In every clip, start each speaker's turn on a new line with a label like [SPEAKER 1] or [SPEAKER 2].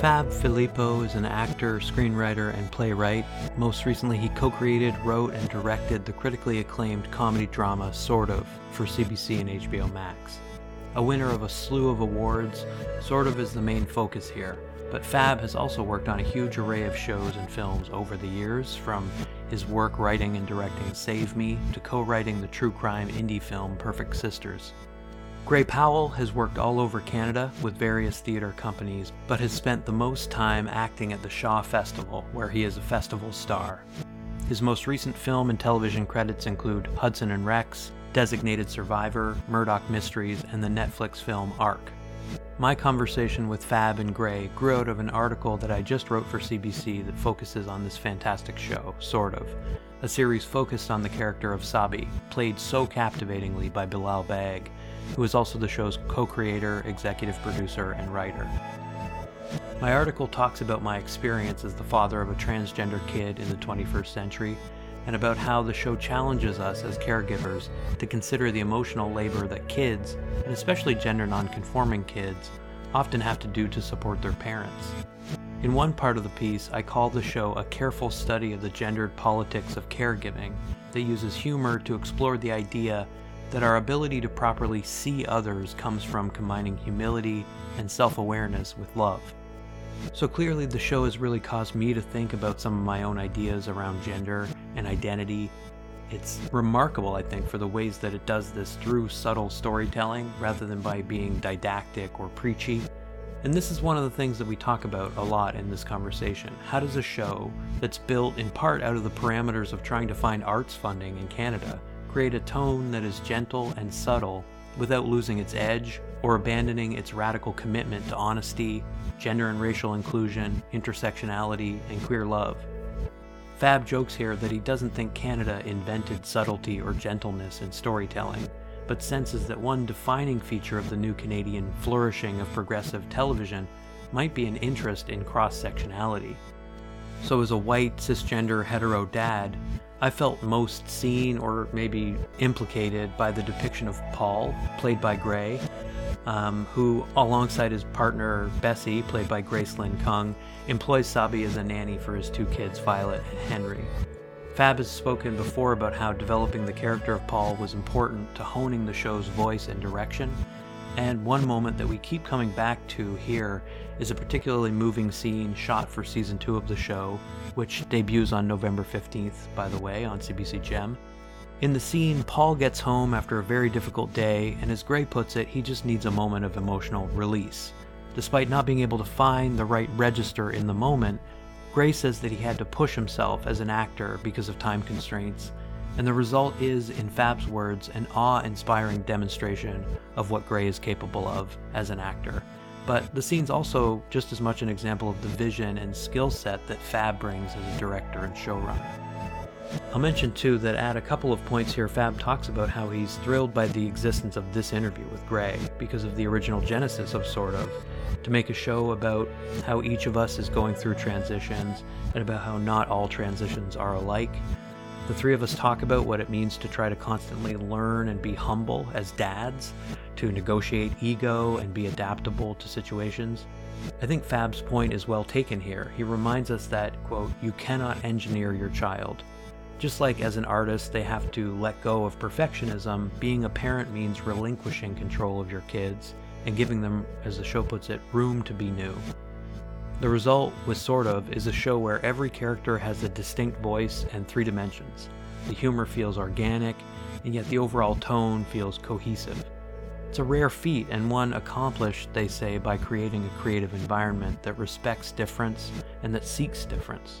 [SPEAKER 1] Fab Filippo is an actor, screenwriter, and playwright. Most recently, he co created, wrote, and directed the critically acclaimed comedy drama Sort of for CBC and HBO Max. A winner of a slew of awards, Sort of is the main focus here, but Fab has also worked on a huge array of shows and films over the years, from his work writing and directing Save Me to co writing the true crime indie film Perfect Sisters. Gray Powell has worked all over Canada with various theatre companies, but has spent the most time acting at the Shaw Festival, where he is a festival star. His most recent film and television credits include Hudson and Rex, Designated Survivor, Murdoch Mysteries, and the Netflix film ARQ. My conversation with Fab and Gray grew out of an article that I just wrote for CBC that focuses on this fantastic show, sort of. A series focused on the character of Sabi, played so captivatingly by Bilal Baig, who is also the show's co creator, executive producer, and writer. My article talks about my experience as the father of a transgender kid in the 21st century and about how the show challenges us as caregivers to consider the emotional labor that kids, and especially gender nonconforming kids, often have to do to support their parents. In one part of the piece, I call the show a careful study of the gendered politics of caregiving that uses humor to explore the idea that our ability to properly see others comes from combining humility and self awareness with love. So clearly, the show has really caused me to think about some of my own ideas around gender and identity. It's remarkable, I think, for the ways that it does this through subtle storytelling rather than by being didactic or preachy. And this is one of the things that we talk about a lot in this conversation. How does a show that's built in part out of the parameters of trying to find arts funding in Canada create a tone that is gentle and subtle without losing its edge or abandoning its radical commitment to honesty, gender and racial inclusion, intersectionality, and queer love. Fab jokes here that he doesn't think Canada invented subtlety or gentleness in storytelling, but senses that one defining feature of the new Canadian flourishing of progressive television might be an interest in cross sectionality. So, as a white, cisgender, hetero dad, I felt most seen or maybe implicated by the depiction of Paul, played by Gray, um, who, alongside his partner Bessie, played by Grace Lynn Kung, employs Sabi as a nanny for his two kids, Violet and Henry. Fab has spoken before about how developing the character of Paul was important to honing the show's voice and direction, and one moment that we keep coming back to here is a particularly moving scene shot for season two of the show, which debuts on November 15th, by the way, on CBC Gem. In the scene, Paul gets home after a very difficult day, and as Gray puts it, he just needs a moment of emotional release. Despite not being able to find the right register in the moment, Gray says that he had to push himself as an actor because of time constraints and the result is, in Fab's words, an awe inspiring demonstration of what Gray is capable of as an actor. But the scene's also just as much an example of the vision and skill set that Fab brings as a director and showrunner. I'll mention too that at a couple of points here, Fab talks about how he's thrilled by the existence of this interview with Gray because of the original genesis of Sort of, to make a show about how each of us is going through transitions and about how not all transitions are alike, the three of us talk about what it means to try to constantly learn and be humble as dads, to negotiate ego and be adaptable to situations. I think Fab's point is well taken here. He reminds us that, quote, you cannot engineer your child. Just like as an artist, they have to let go of perfectionism, being a parent means relinquishing control of your kids and giving them, as the show puts it, room to be new. The result, with Sort of, is a show where every character has a distinct voice and three dimensions. The humor feels organic, and yet the overall tone feels cohesive. It's a rare feat, and one accomplished, they say, by creating a creative environment that respects difference and that seeks difference.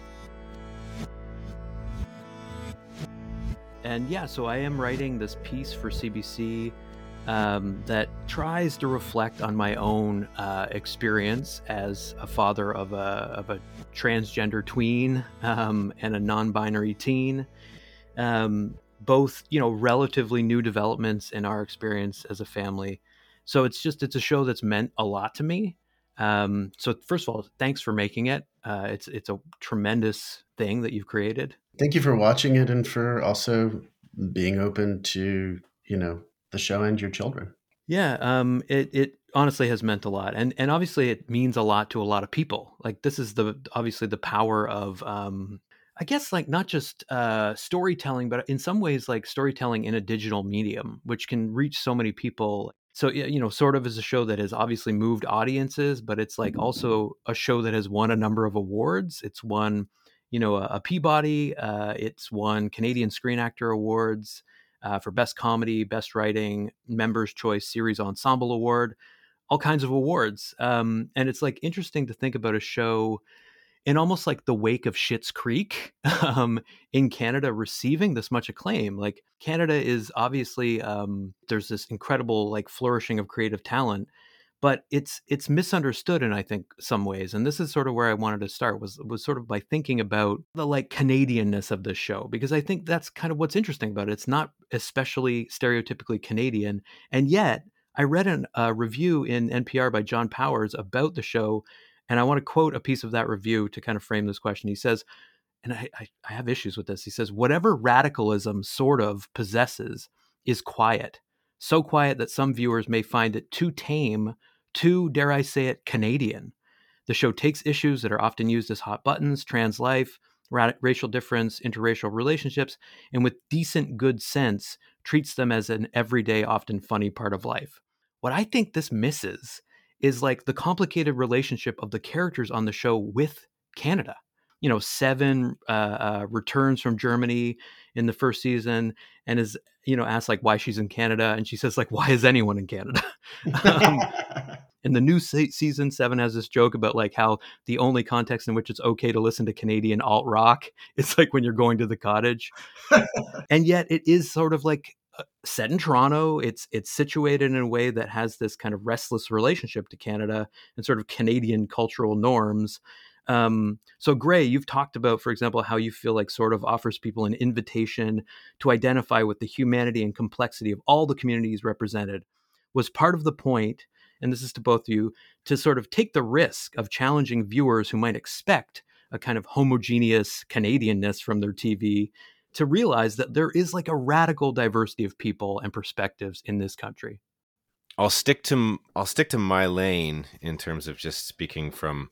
[SPEAKER 1] And yeah, so I am writing this piece for CBC um, that tries to reflect on my own uh, experience as a father of a, of a transgender tween um, and a non-binary teen. Um, both, you know, relatively new developments in our experience as a family. So it's just it's a show that's meant a lot to me. Um, so first of all, thanks for making it. Uh, it's it's a tremendous thing that you've created.
[SPEAKER 2] Thank you for watching it and for also being open to you know the show and your children.
[SPEAKER 1] Yeah, um, it it honestly has meant a lot and and obviously it means a lot to a lot of people like this is the obviously the power of um i guess like not just uh storytelling but in some ways like storytelling in a digital medium which can reach so many people. So you know sort of is a show that has obviously moved audiences but it's like also a show that has won a number of awards. It's won you know a, a peabody uh, it's won canadian screen actor awards uh, for best comedy best writing members choice series ensemble award all kinds of awards. Um, and it's like interesting to think about a show in almost like the wake of Schitt's Creek um, in Canada receiving this much acclaim. Like Canada is obviously um, there's this incredible like flourishing of creative talent, but it's it's misunderstood in I think some ways. And this is sort of where I wanted to start was was sort of by thinking about the like Canadianness of this show because I think that's kind of what's interesting about it. It's not especially stereotypically Canadian, and yet I read a uh, review in NPR by John Powers about the show, and I want to quote a piece of that review to kind of frame this question. He says, and I, I, I have issues with this. He says, whatever radicalism sort of possesses is quiet, so quiet that some viewers may find it too tame, too, dare I say it, Canadian. The show takes issues that are often used as hot buttons, trans life, racial difference, interracial relationships, and with decent good sense treats them as an everyday, often funny part of life. What I think this misses is like the complicated relationship of the characters on the show with Canada. You know, Seven uh, uh, returns from Germany in the first season and is you know asked like why she's in Canada, and she says like why is anyone in Canada? um, in the new se- season, Seven has this joke about like how the only context in which it's okay to listen to Canadian alt rock is like when you're going to the cottage, and yet it is sort of like set in Toronto. It's it's situated in a way that has this kind of restless relationship to Canada and sort of Canadian cultural norms. Um, so, Gray, you've talked about, for example, how you feel like sort of offers people an invitation to identify with the humanity and complexity of all the communities represented. Was part of the point, and this is to both of you, to sort of take the risk of challenging viewers who might expect a kind of homogeneous Canadianness from their TV to realize that there is like a radical diversity of people and perspectives in this country.
[SPEAKER 3] I'll stick to I'll stick to my lane in terms of just speaking from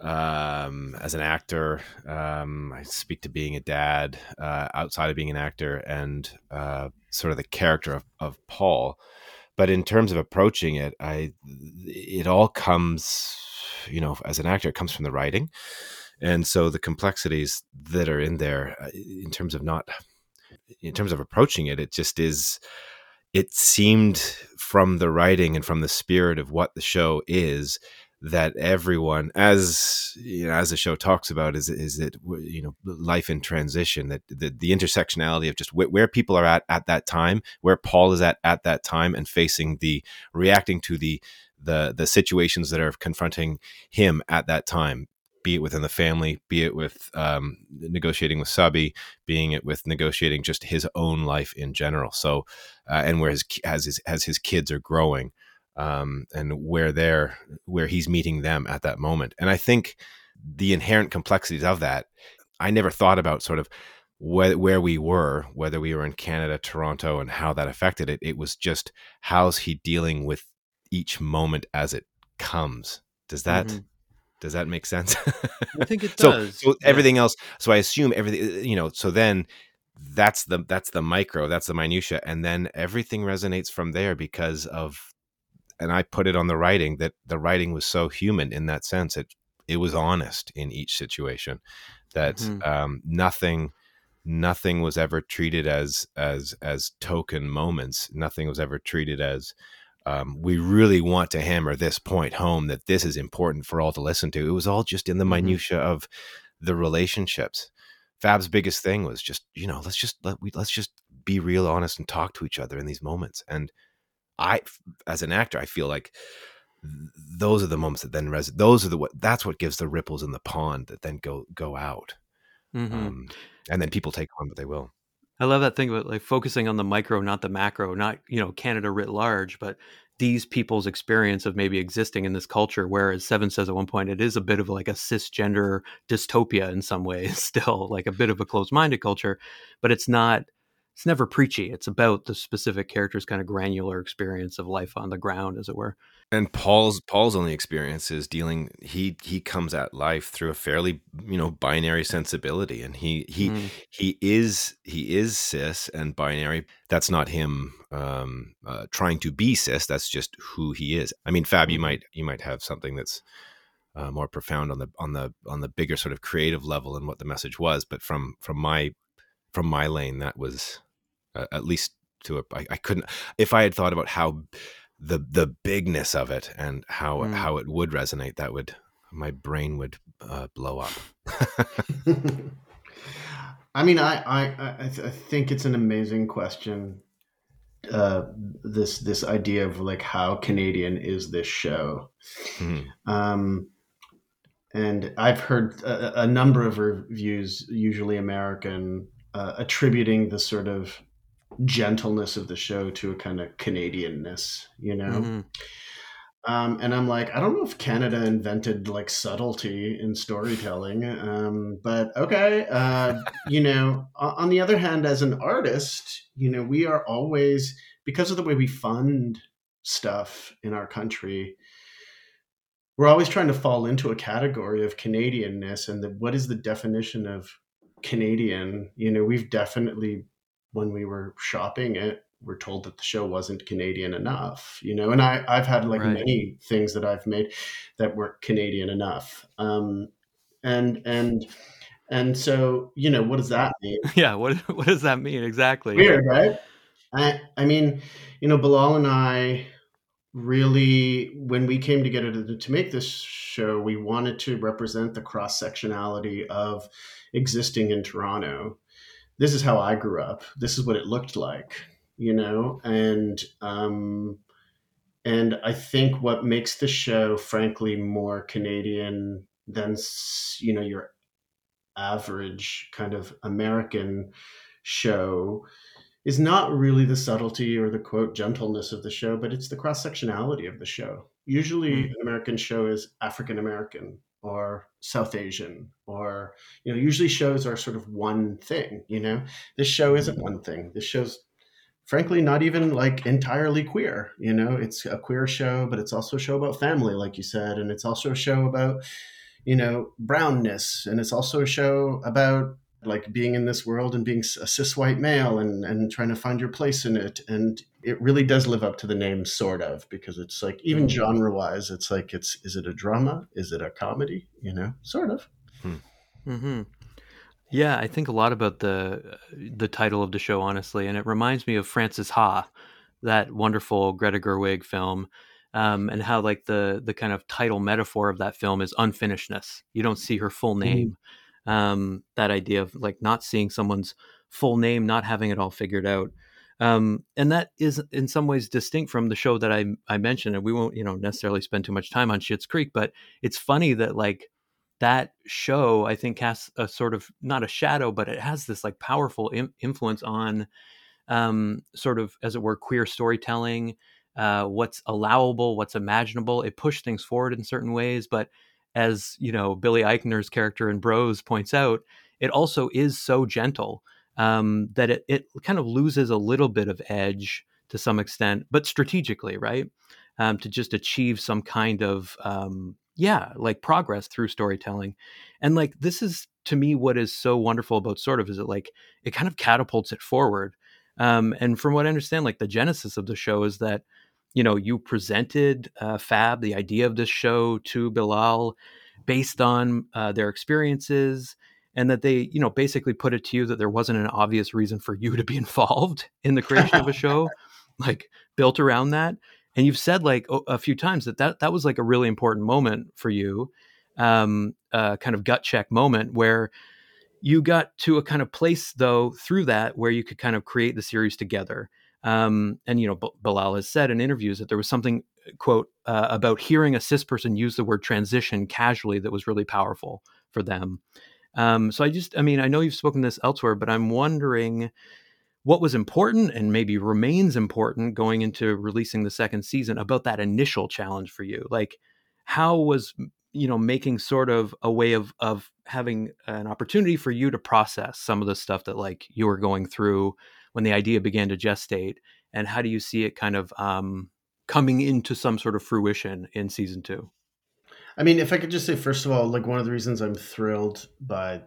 [SPEAKER 3] um, as an actor. Um, I speak to being a dad uh, outside of being an actor and uh, sort of the character of, of Paul. But in terms of approaching it, I it all comes, you know, as an actor, it comes from the writing and so the complexities that are in there uh, in terms of not in terms of approaching it it just is it seemed from the writing and from the spirit of what the show is that everyone as you know as the show talks about is is that you know life in transition that the, the intersectionality of just wh- where people are at at that time where paul is at at that time and facing the reacting to the the the situations that are confronting him at that time be it within the family, be it with um, negotiating with Sabi, being it with negotiating just his own life in general. So, uh, and where his as his as his kids are growing, um, and where they're where he's meeting them at that moment. And I think the inherent complexities of that, I never thought about sort of where, where we were, whether we were in Canada, Toronto, and how that affected it. It was just how's he dealing with each moment as it comes. Does that mm-hmm. Does that make sense?
[SPEAKER 1] I think it does.
[SPEAKER 3] so, so yeah. everything else. So I assume everything. Uh, you know. So then that's the that's the micro. That's the minutia, and then everything resonates from there because of. And I put it on the writing that the writing was so human in that sense. It it was honest in each situation. That mm-hmm. um, nothing nothing was ever treated as as as token moments. Nothing was ever treated as um, we really want to hammer this point home that this is important for all to listen to. It was all just in the mm-hmm. minutia of the relationships. Fab's biggest thing was just you know let's just let we let's just be real, honest, and talk to each other in these moments. And I, as an actor, I feel like those are the moments that then res. Those are the what that's what gives the ripples in the pond that then go go out, mm-hmm. um, and then people take on what they will.
[SPEAKER 1] I love that thing about like focusing on the micro, not the macro, not, you know, Canada writ large, but these people's experience of maybe existing in this culture. Whereas Seven says at one point, it is a bit of like a cisgender dystopia in some ways, still like a bit of a closed minded culture, but it's not it's never preachy. It's about the specific character's kind of granular experience of life on the ground, as it were.
[SPEAKER 3] And Paul's Paul's only experience is dealing. He he comes at life through a fairly you know binary sensibility, and he he mm. he is he is cis and binary. That's not him um, uh, trying to be cis. That's just who he is. I mean, Fab, you mm-hmm. might you might have something that's uh, more profound on the on the on the bigger sort of creative level and what the message was. But from from my from my lane, that was at least to a I, I couldn't if I had thought about how the the bigness of it and how mm. how it would resonate, that would my brain would uh, blow up.
[SPEAKER 2] I mean, I I I, th- I, think it's an amazing question. Uh, this this idea of like how Canadian is this show? Mm. Um, and I've heard a, a, number of reviews, usually American, uh, attributing the sort of gentleness of the show to a kind of Canadianness, you know. Mm-hmm. Um, and I'm like, I don't know if Canada invented like subtlety in storytelling, um, but okay. Uh, you know, on the other hand, as an artist, you know, we are always because of the way we fund stuff in our country we're always trying to fall into a category of Canadianness and the, what is the definition of Canadian? You know, we've definitely, when we were shopping it, we're told that the show wasn't Canadian enough, you know, and I, I've had like right. many things that I've made that weren't Canadian enough. Um, and, and, and so, you know, what does that mean?
[SPEAKER 1] Yeah. What, what does that mean? Exactly.
[SPEAKER 2] Weird, right? I, I mean, you know, Bilal and I, really when we came together to, to make this show we wanted to represent the cross sectionality of existing in toronto this is how i grew up this is what it looked like you know and um and i think what makes the show frankly more canadian than you know your average kind of american show is not really the subtlety or the quote gentleness of the show, but it's the cross sectionality of the show. Usually, mm. an American show is African American or South Asian, or you know, usually shows are sort of one thing. You know, this show isn't hmm. one thing. This show's frankly not even like entirely queer. You know, it's a queer show, but it's also a show about family, like you said, and it's also a show about you know brownness, and it's also a show about like being in this world and being a cis white male and, and trying to find your place in it. And it really does live up to the name, sort of, because it's like, even mm. genre wise, it's like, it's, is it a drama? Is it a comedy? You know, sort of.
[SPEAKER 1] Hmm. Mm-hmm. Yeah, I think a lot about the the title of the show, honestly, and it reminds me of Frances Ha, that wonderful Greta Gerwig film, um, and how like the the kind of title metaphor of that film is unfinishedness. You don't see her full mm-hmm. name. Mm um, that idea of like not seeing someone's full name, not having it all figured out. Um, and that is in some ways distinct from the show that I, I mentioned, and we won't, you know, necessarily spend too much time on Schitt's Creek, but it's funny that like that show, I think, casts a sort of not a shadow, but it has this like powerful Im- influence on um, sort of, as it were, queer storytelling, uh, what's allowable, what's imaginable. It pushed things forward in certain ways, but as you know Billy Eichner's character in Bros points out, it also is so gentle um, that it, it kind of loses a little bit of edge to some extent, but strategically, right? Um, to just achieve some kind of um, yeah, like progress through storytelling, and like this is to me what is so wonderful about sort of is it like it kind of catapults it forward. Um, and from what I understand, like the genesis of the show is that you know, you presented uh, Fab the idea of this show to Bilal based on uh, their experiences, and that they, you know, basically put it to you that there wasn't an obvious reason for you to be involved in the creation of a show, like built around that. And you've said like a few times that that, that was like a really important moment for you, um, uh, kind of gut check moment where you got to a kind of place though through that where you could kind of create the series together um, and you know, B- Bilal has said in interviews that there was something quote uh, about hearing a cis person use the word transition casually that was really powerful for them. Um, so I just, I mean, I know you've spoken this elsewhere, but I'm wondering what was important and maybe remains important going into releasing the second season about that initial challenge for you. Like, how was you know making sort of a way of of having an opportunity for you to process some of the stuff that like you were going through when the idea began to gestate, and how do you see it kind of um, coming into some sort of fruition in season two?
[SPEAKER 2] I mean, if I could just say, first of all, like one of the reasons I'm thrilled by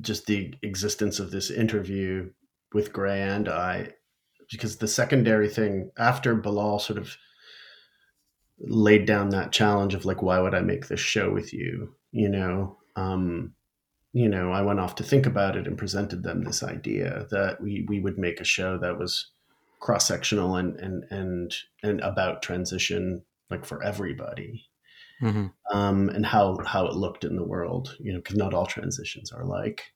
[SPEAKER 2] just the existence of this interview with Gray and I, because the secondary thing after Bilal sort of laid down that challenge of like, why would I make this show with you? You know, um, you know, I went off to think about it and presented them this idea that we we would make a show that was cross sectional and and and and about transition, like for everybody, mm-hmm. um, and how how it looked in the world. You know, because not all transitions are like.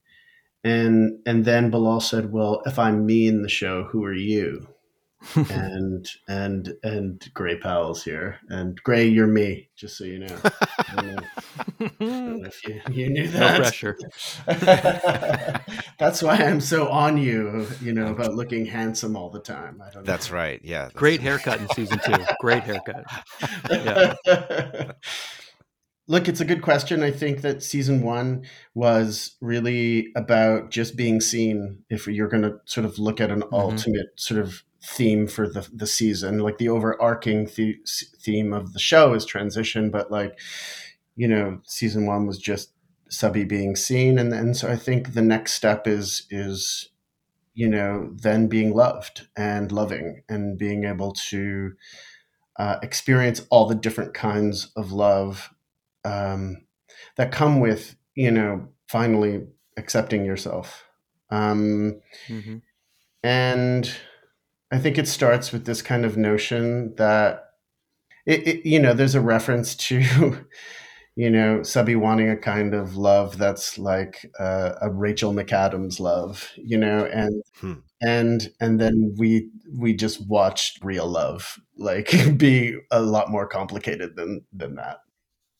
[SPEAKER 2] And and then Bilal said, "Well, if I'm me in the show, who are you?" And and and Gray Powell's here, and Gray, you're me. Just so you know. know, know if you, you, knew that.
[SPEAKER 1] No pressure.
[SPEAKER 2] that's why I'm so on you. You know about looking handsome all the time. I don't.
[SPEAKER 3] That's
[SPEAKER 2] know.
[SPEAKER 3] right. Yeah. That's
[SPEAKER 1] Great haircut in season two. Great haircut. Yeah.
[SPEAKER 2] Look, it's a good question. I think that season one was really about just being seen. If you're going to sort of look at an mm-hmm. ultimate sort of theme for the the season. Like the overarching the- theme of the show is transition, but like you know, season one was just Sabi being seen, and then so I think the next step is is you know then being loved and loving and being able to uh, experience all the different kinds of love um, that come with you know finally accepting yourself um, mm-hmm. and I think it starts with this kind of notion that it, it, you know there's a reference to you know Sabi wanting a kind of love that's like uh, a Rachel McAdams love, you know, and hmm. and and then we we just watched real love like be a lot more complicated than than that.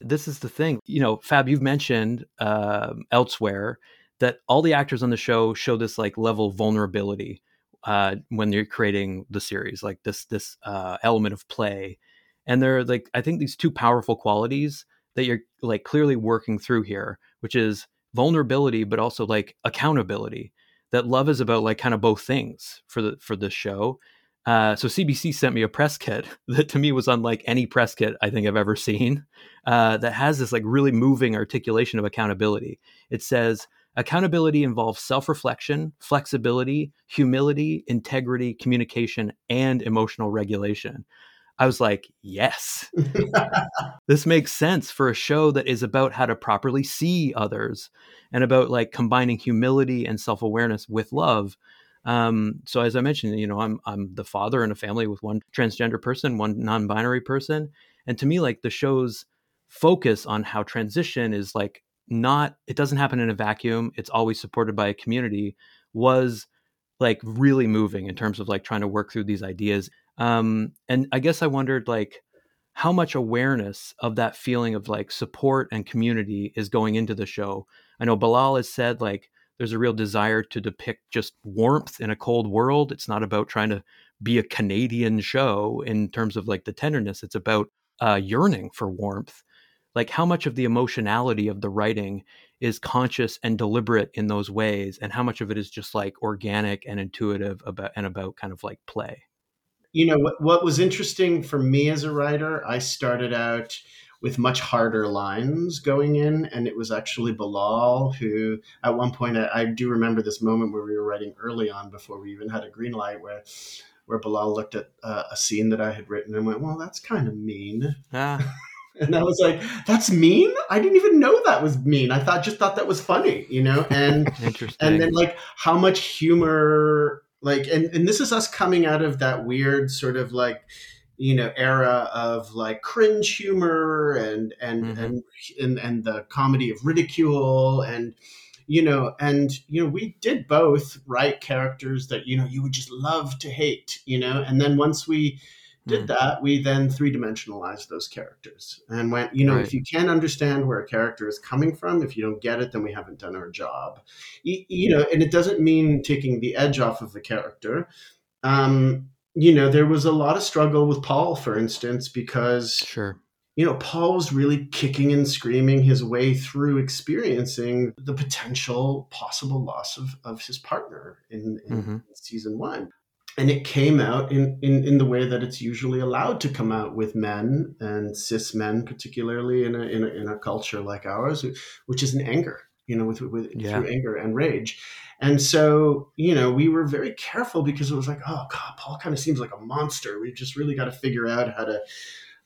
[SPEAKER 1] This is the thing, you know, Fab. You've mentioned uh, elsewhere that all the actors on the show show this like level of vulnerability uh, when you're creating the series, like this this uh, element of play. And there are like I think these two powerful qualities that you're like clearly working through here, which is vulnerability, but also like accountability. That love is about like kind of both things for the for this show. Uh, so CBC sent me a press kit that to me was unlike any press kit I think I've ever seen. Uh, that has this like really moving articulation of accountability. It says Accountability involves self reflection, flexibility, humility, integrity, communication, and emotional regulation. I was like, yes, this makes sense for a show that is about how to properly see others and about like combining humility and self awareness with love. Um, so as I mentioned, you know, I'm I'm the father in a family with one transgender person, one non-binary person, and to me, like the show's focus on how transition is like not it doesn't happen in a vacuum it's always supported by a community was like really moving in terms of like trying to work through these ideas. Um and i guess i wondered like how much awareness of that feeling of like support and community is going into the show? I know Bilal has said like there's a real desire to depict just warmth in a cold world. It's not about trying to be a canadian show in terms of like the tenderness. It's about uh, yearning for warmth like how much of the emotionality of the writing is conscious and deliberate in those ways and how much of it is just like organic and intuitive about and about kind of like play
[SPEAKER 2] you know what, what was interesting for me as a writer i started out with much harder lines going in and it was actually bilal who at one point i, I do remember this moment where we were writing early on before we even had a green light where where bilal looked at uh, a scene that i had written and went well that's kind of mean ah. and I was like, "That's mean." I didn't even know that was mean. I thought just thought that was funny, you know. And
[SPEAKER 1] interesting.
[SPEAKER 2] And then like how much humor, like, and and this is us coming out of that weird sort of like you know era of like cringe humor and and mm-hmm. and, and and the comedy of ridicule and you know and you know we did both write characters that you know you would just love to hate you know and then once we did mm. that, we then three dimensionalized those characters and went, you know, right. if you can't understand where a character is coming from, if you don't get it, then we haven't done our job. You, you know, and it doesn't mean taking the edge off of the character. Um, you know, there was a lot of struggle with Paul, for instance, because
[SPEAKER 1] sure
[SPEAKER 2] you know, Paul was really kicking and screaming his way through experiencing the potential possible loss of, of his partner in, in mm-hmm. season one. And it came out in, in, in the way that it's usually allowed to come out with men and cis men, particularly in a, in a, in a culture like ours, which is an anger, you know, with, with yeah. through anger and rage. And so, you know, we were very careful because it was like, oh God, Paul kind of seems like a monster. We've just really got to figure out how to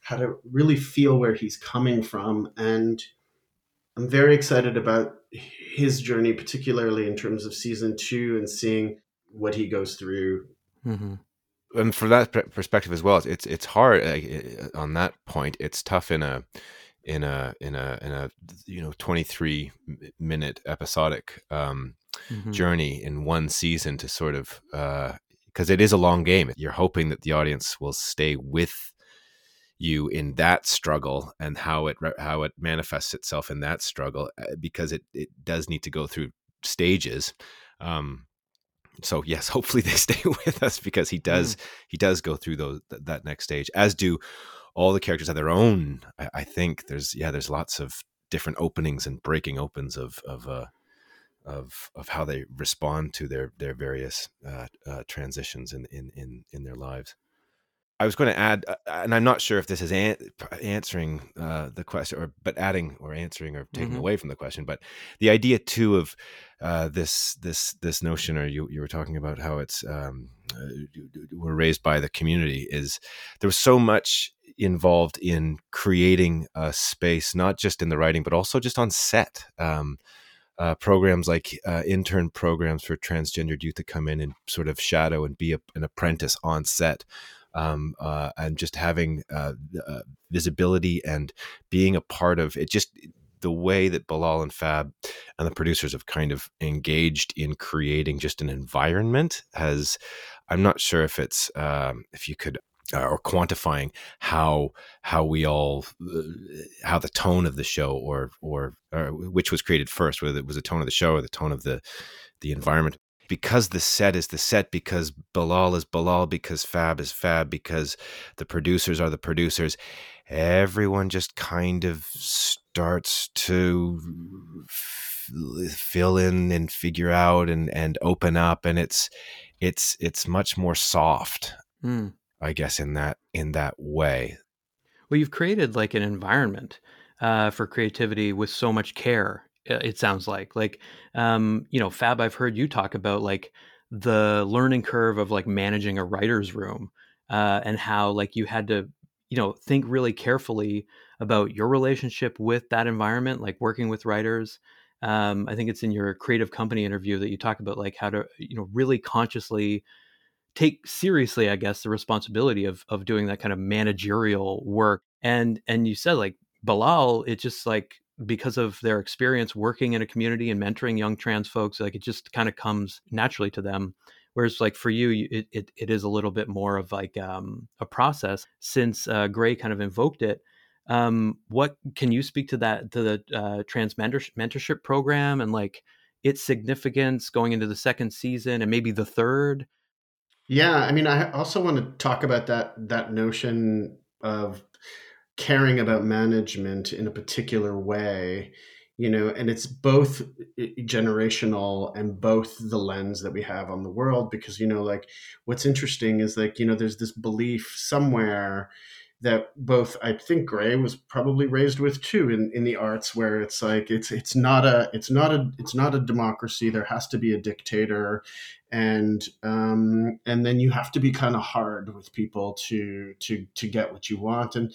[SPEAKER 2] how to really feel where he's coming from. And I'm very excited about his journey, particularly in terms of season two and seeing what he goes through.
[SPEAKER 3] Mm-hmm. And from that perspective as well, it's it's hard uh, on that point. It's tough in a in a in a in a you know 23 minute episodic um, mm-hmm. journey in one season to sort of because uh, it is a long game. You're hoping that the audience will stay with you in that struggle and how it how it manifests itself in that struggle because it it does need to go through stages um so yes hopefully they stay with us because he does mm. he does go through those that next stage as do all the characters have their own I, I, think there's yeah there's lots of different openings and breaking opens of of uh of of how they respond to their their various uh, uh, transitions in, in in in their lives I was going to add, uh, and I'm not sure if this is an- answering uh, the question, or but adding or answering or taking mm-hmm. away from the question. But the idea too of uh, this this this notion, or you you were talking about how it's um, uh, we're raised by the community, is there was so much involved in creating a space, not just in the writing, but also just on set. Um, uh, programs like uh, intern programs for transgendered youth to come in and sort of shadow and be a, an apprentice on set um, uh, and just having uh, uh, visibility and being a part of it. Just the way that Bilal and Fab and the producers have kind of engaged in creating just an environment has. I'm not sure if it's um, if you could uh, or quantifying how how we all uh, how the tone of the show or, or, or which was created first whether it was the tone of the show or the tone of the the environment because the set is the set, because Bilal is Bilal, because Fab is Fab, because the producers are the producers, everyone just kind of starts to fill in and figure out and and open up, and it's it's it's much more soft, mm. I guess, in that in that way.
[SPEAKER 1] Well, you've created like an environment uh, for creativity with so much care it sounds like like um you know fab i've heard you talk about like the learning curve of like managing a writer's room uh and how like you had to you know think really carefully about your relationship with that environment like working with writers. Um i think it's in your creative company interview that you talk about like how to you know really consciously take seriously i guess the responsibility of of doing that kind of managerial work. And and you said like bilal it just like because of their experience working in a community and mentoring young trans folks like it just kind of comes naturally to them. Whereas like for you it, it, it is a little bit more of like um, a process since uh, gray kind of invoked it. Um, what can you speak to that to the uh, trans mentorship program and like its significance going into the second season and maybe the third?
[SPEAKER 2] Yeah i mean i also want to talk about that that notion of caring about management in a particular way you know and it's both generational and both the lens that we have on the world because you know like what's interesting is like you know there's this belief somewhere that both I think Gray was probably raised with too in, in the arts where it's like it's it's not a it's not a it's not a democracy there has to be a dictator and um, and then you have to be kind of hard with people to to to get what you want and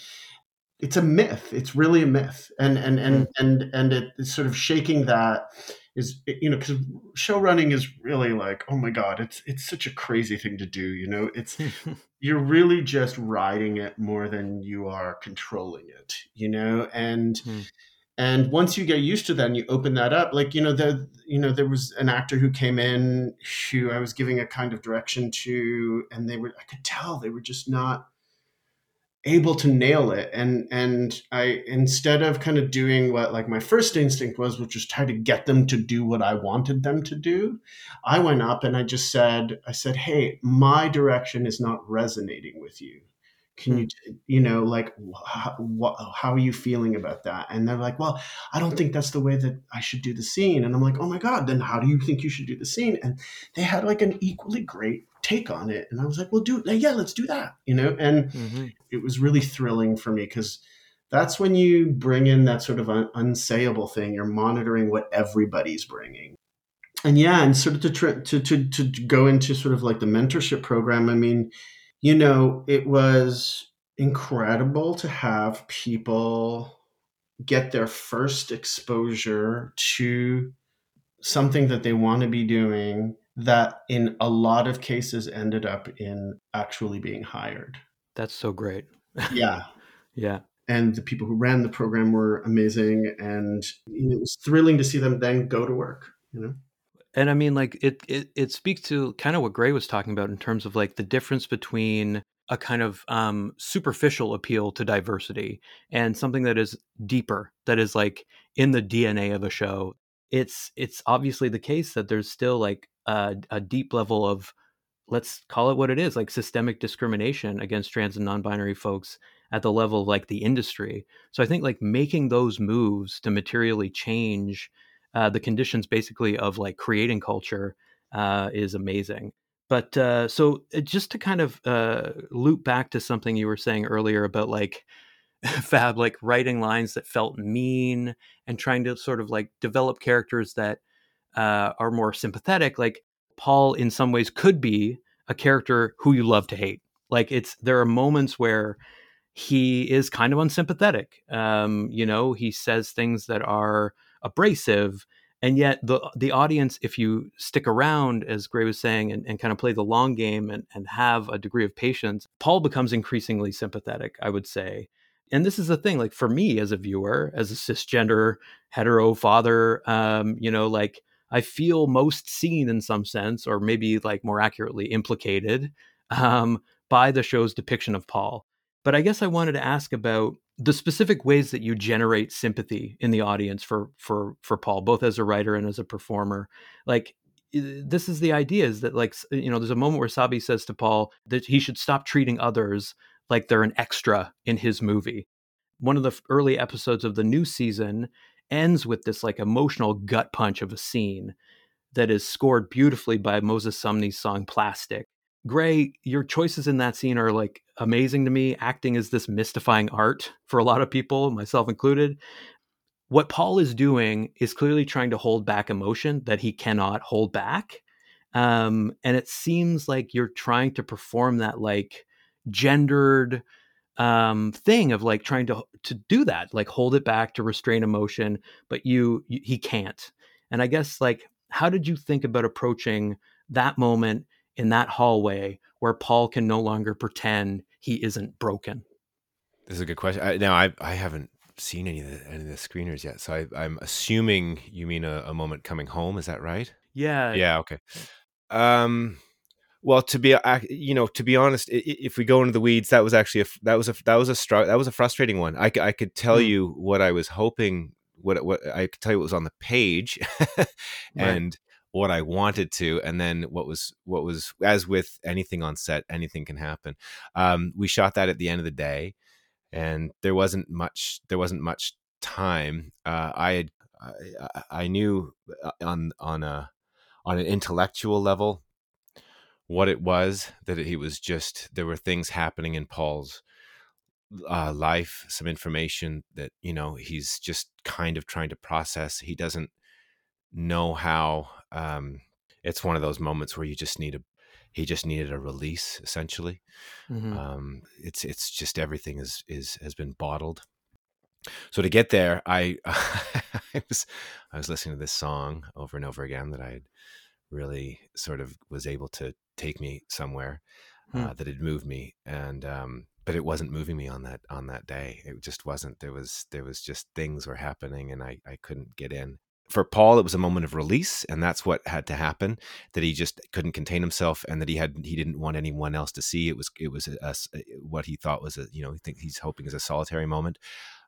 [SPEAKER 2] it's a myth. It's really a myth, and and and mm. and and it's sort of shaking that is you know because show running is really like oh my god it's it's such a crazy thing to do you know it's you're really just riding it more than you are controlling it you know and mm. and once you get used to that and you open that up like you know the you know there was an actor who came in who i was giving a kind of direction to and they were i could tell they were just not able to nail it. And and i instead of kind of doing what like my first instinct was which was try to get them to do what i wanted them to do i went up and i just said i said hey my direction is not resonating with you. Can
[SPEAKER 1] Hmm.
[SPEAKER 2] you you know like how, how are you feeling about that? And they're like well i don't think that's the way that i should do the scene. And i'm like oh my god then how do you think you should do the scene? And they had like an equally great take on it. And i was like well do yeah let's do that you know? And
[SPEAKER 1] Mhm.
[SPEAKER 2] it was really thrilling for me because that's when you bring in that sort of un- unsayable thing. You're monitoring what everybody's bringing. And yeah and sort of to, tr- to to to go into sort of like the mentorship program i mean you know it was incredible to have people get their first exposure to something that they want to be doing that in a lot of cases ended up in actually being hired
[SPEAKER 1] That's so great.
[SPEAKER 2] yeah
[SPEAKER 1] Yeah.
[SPEAKER 2] and the people who ran the program were amazing and it was thrilling to see them then go to work you know
[SPEAKER 1] And I mean, like it, it, it speaks to kind of what Gray was talking about in terms of like the difference between a kind of um, superficial appeal to diversity and something that is deeper, that is like in the DNA of a show. It's it's obviously the case that there's still like a, a deep level of let's call it what it is, like systemic discrimination against trans and non-binary folks at the level of like the industry. So I think like making those moves to materially change uh, the conditions basically of like creating culture uh, is amazing. But uh, so uh, just to kind of uh, loop back to something you were saying earlier about like Fab, like writing lines that felt mean and trying to sort of like develop characters that uh, are more sympathetic. Like Paul, in some ways, could be a character who you love to hate. Like it's there are moments where he is kind of unsympathetic. Um, you know, he says things that are abrasive, and yet the the audience, if you stick around, as Gray was saying, and, and kind of play the long game and, and have a degree of patience, Paul becomes increasingly sympathetic, I would say. And this is the thing, like for me as a viewer, as a cisgender hetero father, um, you know, like I feel most seen in some sense, or maybe like more accurately implicated um, by the show's depiction of Paul. But I guess I wanted to ask about the specific ways that you generate sympathy in the audience for for for Paul, both as a writer and as a performer. Like this is the idea is that like you know there's a moment where Sabi says to Paul that he should stop treating others like they're an extra in his movie. One of the early episodes of the new season ends with this like emotional gut punch of a scene that is scored beautifully by Moses Sumney's song Plastic. Gray, your choices in that scene are like amazing to me. Acting is this mystifying art for a lot of people, myself included. What Paul is doing is clearly trying to hold back emotion that he cannot hold back. Um, and it seems like you're trying to perform that like gendered um thing of like trying to to do that like hold it back to restrain emotion but you, you he can't. And i guess like how did you think about approaching that moment in that hallway where paul can no longer pretend he isn't broken?
[SPEAKER 3] This is a good question. I, now i i haven't seen any of the any of the screeners yet so I, i'm assuming you mean a, a moment coming home is that right?
[SPEAKER 1] Yeah.
[SPEAKER 3] Yeah okay. Um well, to be you know, to be honest, if we go into the weeds, that was actually a that was a that was a str- that was a frustrating one. I, I could tell mm. you what I was hoping, what what I could tell you what was on the page, and right. what I wanted to, and then what was what was as with anything on set, anything can happen. Um, we shot that at the end of the day, and there wasn't much there wasn't much time. Uh, I had I, I knew uh, on on a on an intellectual level what it was that he was just there were things happening in paul's uh, life some information that you know he's just kind of trying to process. He doesn't know how um, it's one of those moments where you just need a he just needed a release essentially. Mm-hmm. um, it's it's just everything is is has been bottled. So to get there i i was i was listening to this song over and over again that i had really sort of was able to take me somewhere
[SPEAKER 1] Hmm.
[SPEAKER 3] uh, that had moved me and um but it wasn't moving me on that on that day it just wasn't there was there was just things were happening and i i couldn't get in for paul it was a moment of release and that's what had to happen that he just couldn't contain himself and that he had he didn't want anyone else to see it was it was a, a, what he thought was a you know he think he's hoping is a solitary moment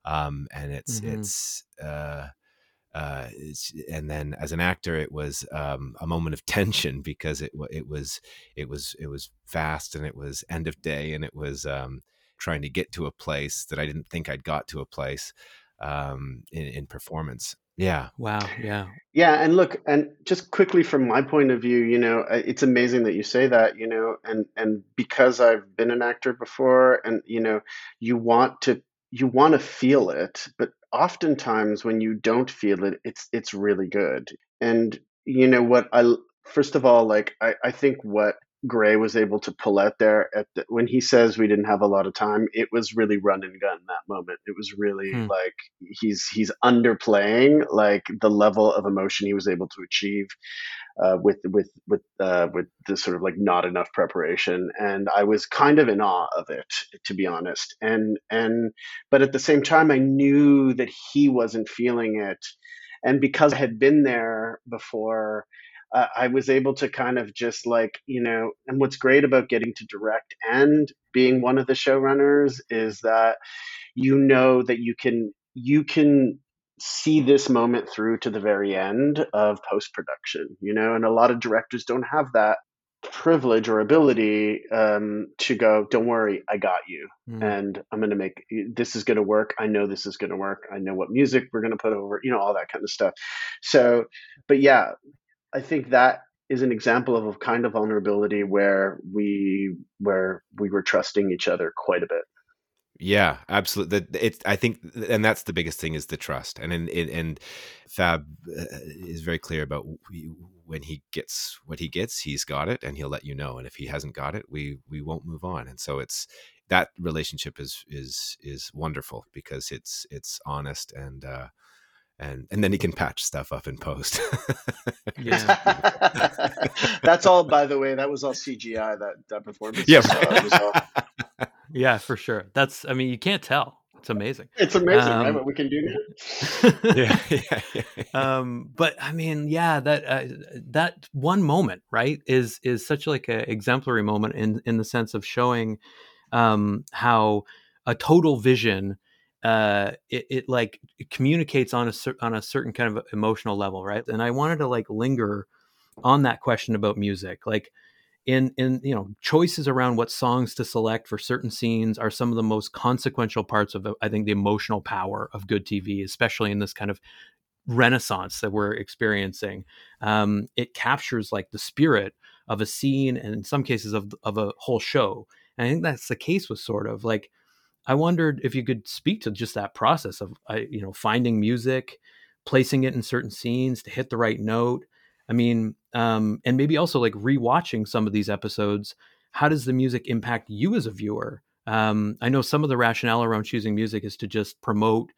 [SPEAKER 3] um and it's
[SPEAKER 1] Mhm.
[SPEAKER 3] it's uh uh, and then as an actor, it was um, a moment of tension because it it was it was it was fast and it was end of day and it was um, trying to get to a place that I didn't think I'd got to a place um, in, in performance. Yeah.
[SPEAKER 1] Wow. Yeah.
[SPEAKER 2] Yeah, and look, and just quickly from my point of view, you know, it's amazing that you say that, you know, and and because I've been an actor before, and you know, you want to you want to feel it, but oftentimes when you don't feel it, it's it's really good. And you know what I first of all, like I I think what Gray was able to pull out there at the, when he says we didn't have a lot of time. It was really run and gun that moment. It was really hmm. like he's he's underplaying like the level of emotion he was able to achieve uh, with with with uh, with this sort of like not enough preparation, and I was kind of in awe of it to be honest. And and but at the same time, I knew that he wasn't feeling it, and because I had been there before uh, I was able to kind of just like, you know, and what's great about getting to direct and being one of the showrunners is that you know that you can you can see this moment through to the very end of post production, you know, and a lot of directors don't have that privilege or ability um, to go don't worry i got you mm. and i'm going to make this is going to work i know this is going to work i know what music we're going to put over you know all that kind of stuff so but yeah I think that is an example of a kind of vulnerability where we where we were trusting each other quite a bit.
[SPEAKER 3] Yeah, absolutely. It's I think, and that's the biggest thing is the trust. And and and Fab uh, is very clear about when he gets what he gets, he's got it, and he'll let you know. And if he hasn't got it, we we won't move on. And so it's that relationship is is is wonderful because it's it's honest and uh, and and then he can patch stuff up in post.
[SPEAKER 2] yeah, that's all. By the way, that was all CGI. That that performance.
[SPEAKER 3] Yeah,
[SPEAKER 1] all... yeah, for sure. That's. I mean, you can't tell. It's amazing.
[SPEAKER 2] It's amazing, um, right? What we can do
[SPEAKER 1] now. yeah, yeah, yeah, Um, but I mean, yeah, that uh, that one moment, right, is is such like an exemplary moment in in the sense of showing um, how a total vision uh it, it like it communicates on a on a certain kind of emotional level right? And i wanted to like linger on that question about music like in in you know choices around what songs to select for certain scenes are some of the most consequential parts of i think the emotional power of good tv especially in this kind of renaissance that we're experiencing. Um, it captures like the spirit of a scene and in some cases of, of a whole show. And i think that's the case with sort of like I wondered if you could speak to just that process of, you know, finding music, placing it in certain scenes to hit the right note. I mean, um, and maybe also like rewatching some of these episodes. How does the music impact you as a viewer? Um, I know some of the rationale around choosing music is to just promote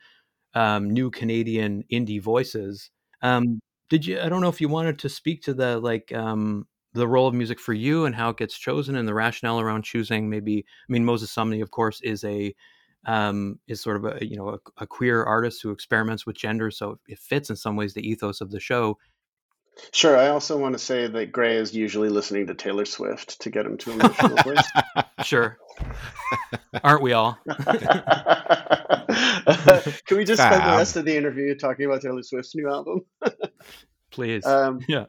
[SPEAKER 1] um, new Canadian indie voices. Um, did you? I don't know if you wanted to speak to the like um, the role of music for you and how it gets chosen and the rationale around choosing maybe i mean moses sumney of course is a um, is sort of a you know a, a, queer artist who experiments with gender so it fits in some ways the ethos of the show.
[SPEAKER 2] Sure i also want to say that gray is usually listening to taylor swift to get him to emotional place
[SPEAKER 1] sure. Aren't we all? Can
[SPEAKER 2] we just spend the rest of the interview talking about taylor swift's new album?
[SPEAKER 1] Please. Um, yeah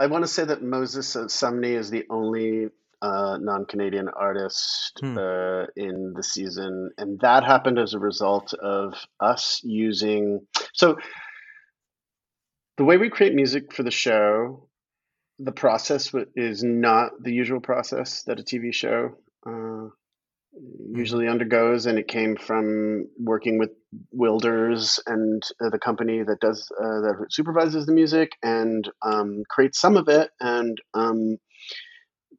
[SPEAKER 2] I want to say that Moses Sumney is the only uh, non-Canadian artist hmm. uh, in the season, and that happened as a result of us using. So, the way we create music for the show, the process is not the usual process that a TV show uh. Usually undergoes, and it came from working with Wilders and uh, the company that does uh, that supervises the music and um, creates some of it, and um,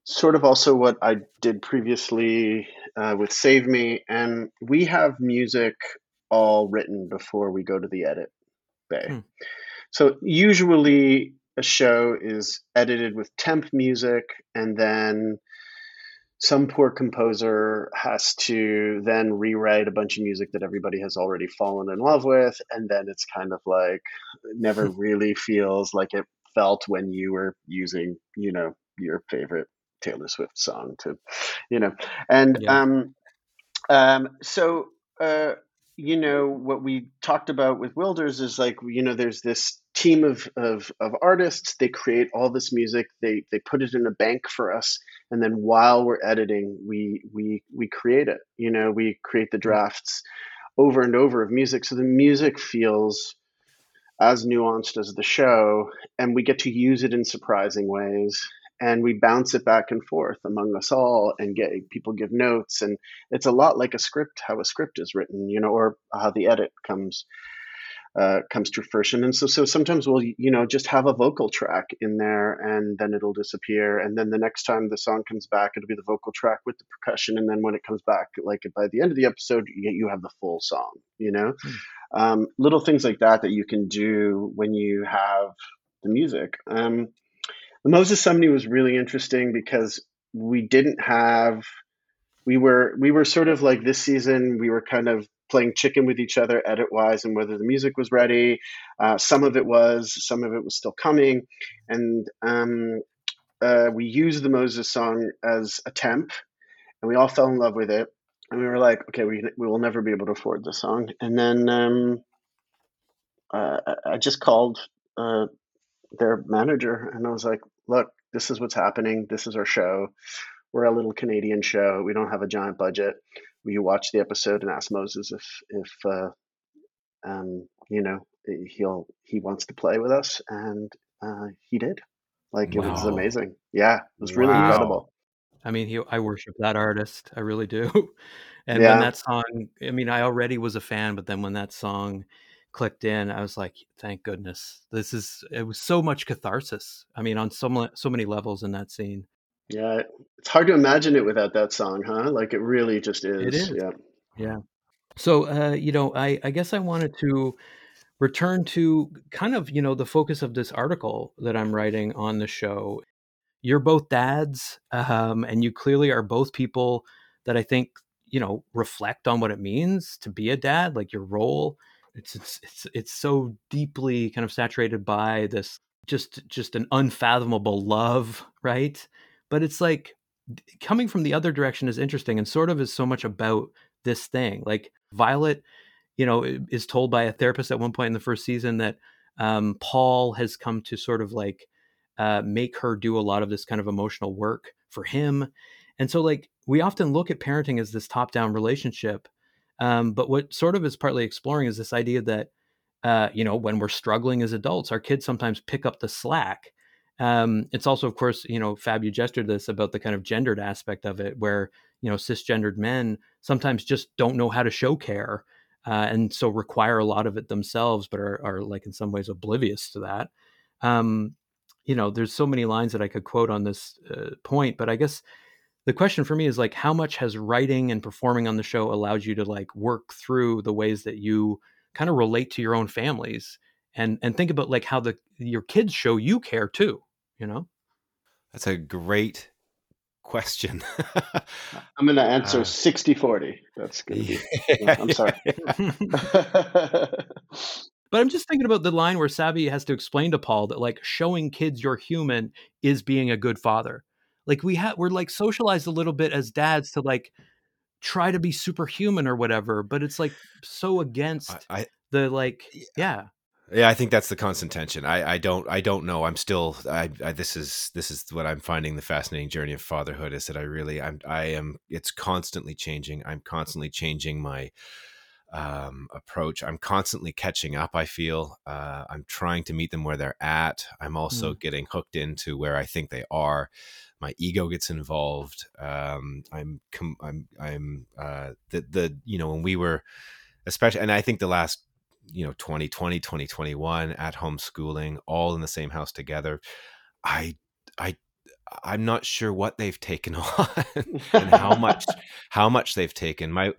[SPEAKER 2] sort of also what I did previously uh, with Save Me, and we have music all written before we go to the edit bay. Hmm. So usually a show is edited with temp music, and then some poor composer has to then rewrite a bunch of music that everybody has already fallen in love with and then it's kind of like never really feels like it felt when you were using you know your favorite taylor swift song to you know and yeah. um um so uh you know what we talked about with Wilders is like you know there's this team of, of of artists. They create all this music. They they put it in a bank for us. And then while we're editing we we we create it. You know we create the mm-hmm. drafts over and over of music. So the music feels as nuanced as the show and we get to use it in surprising ways. And we bounce it back and forth among us all and get people give notes. And it's a lot like a script how a script is written you know or how the edit comes uh, comes to fruition. And so so sometimes we'll you know just have a vocal track in there and then it'll disappear. And then the next time the song comes back it'll be the vocal track with the percussion. And then when it comes back like by the end of the episode you, you have the full song you know? Mm. um, little things like that that you can do when you have the music. Um, the Moses Sumney was really interesting because we didn't have we were we were sort of like this season we were kind of playing chicken with each other edit wise and whether the music was ready uh, some of it was some of it was still coming and um, uh, we used the moses song as a temp and we all fell in love with it and we were like okay we, we will never be able to afford the song and then um, uh, i just called uh, their manager and I was like, look, this is what's happening. This is our show. We're a little Canadian show. We don't have a giant budget. Will you watch the episode and ask Moses if if uh, um, you know he'll he wants to play with us? And uh, he did. Like wow. it was amazing. Yeah, it was really wow. incredible.
[SPEAKER 1] I mean, he, I worship that artist. I really do. And yeah. when that song, I mean, I already was a fan, but then when that song clicked in, I was like, thank goodness. This is it was so much catharsis. I mean, on so so many levels in that scene.
[SPEAKER 2] Yeah, it's hard to imagine it without that song, huh? Like it really just is.
[SPEAKER 1] It is.
[SPEAKER 2] Yeah.
[SPEAKER 1] Yeah. So, uh, you know, I I guess I wanted to return to kind of, you know, the focus of this article that I'm writing on the show. You're both dads, um, and you clearly are both people that I think, you know, reflect on what it means to be a dad, like your role it's it's it's it's so deeply kind of saturated by this just just an unfathomable love, right? But it's like coming from the other direction is interesting and sort of is so much about this thing. Like Violet, you know, is told by a therapist at one point in the first season that um, Paul has come to sort of like uh, make her do a lot of this kind of emotional work for him. And so, like, we often look at parenting as this top down relationship, um, but what sort of is partly exploring is this idea that, uh, you know, when we're struggling as adults, our kids sometimes pick up the slack. Um, it's also, of course, you know, Fab, you gestured this about the kind of gendered aspect of it, where you know cisgendered men sometimes just don't know how to show care, uh, and so require a lot of it themselves, but are, are like in some ways oblivious to that. Um, you know, there's so many lines that I could quote on this uh, point, but I guess the question for me is like how much has writing and performing on the show allowed you to like work through the ways that you kind of relate to your own families and and think about like how the your kids show you care too you know?
[SPEAKER 3] That's a great question.
[SPEAKER 2] I'm going to answer uh, 60 40 that's good yeah. i'm sorry.
[SPEAKER 1] But I'm just thinking about the line where Sabi has to explain to Paul that like showing kids you're human is being a good father. Like we have we're like socialized a little bit as dads to like try to be superhuman or whatever but it's like so against I, I the like yeah
[SPEAKER 3] yeah i think that's the constant tension i i don't i don't know i'm still I, I this is this is what i'm finding the fascinating journey of fatherhood is that i really i'm i am it's constantly changing i'm constantly changing my um, approach. I'm constantly catching up. I feel uh, I'm trying to meet them where they're at. I'm also mm. getting hooked into where I think they are my ego gets involved. Um, I'm, com- I'm, I'm, uh, the, the, you know, when we were, especially, and I think the last, you know, 2020, 2021 at home schooling, all in the same house together. I, I, I'm not sure what they've taken on and how much, how much they've taken. My,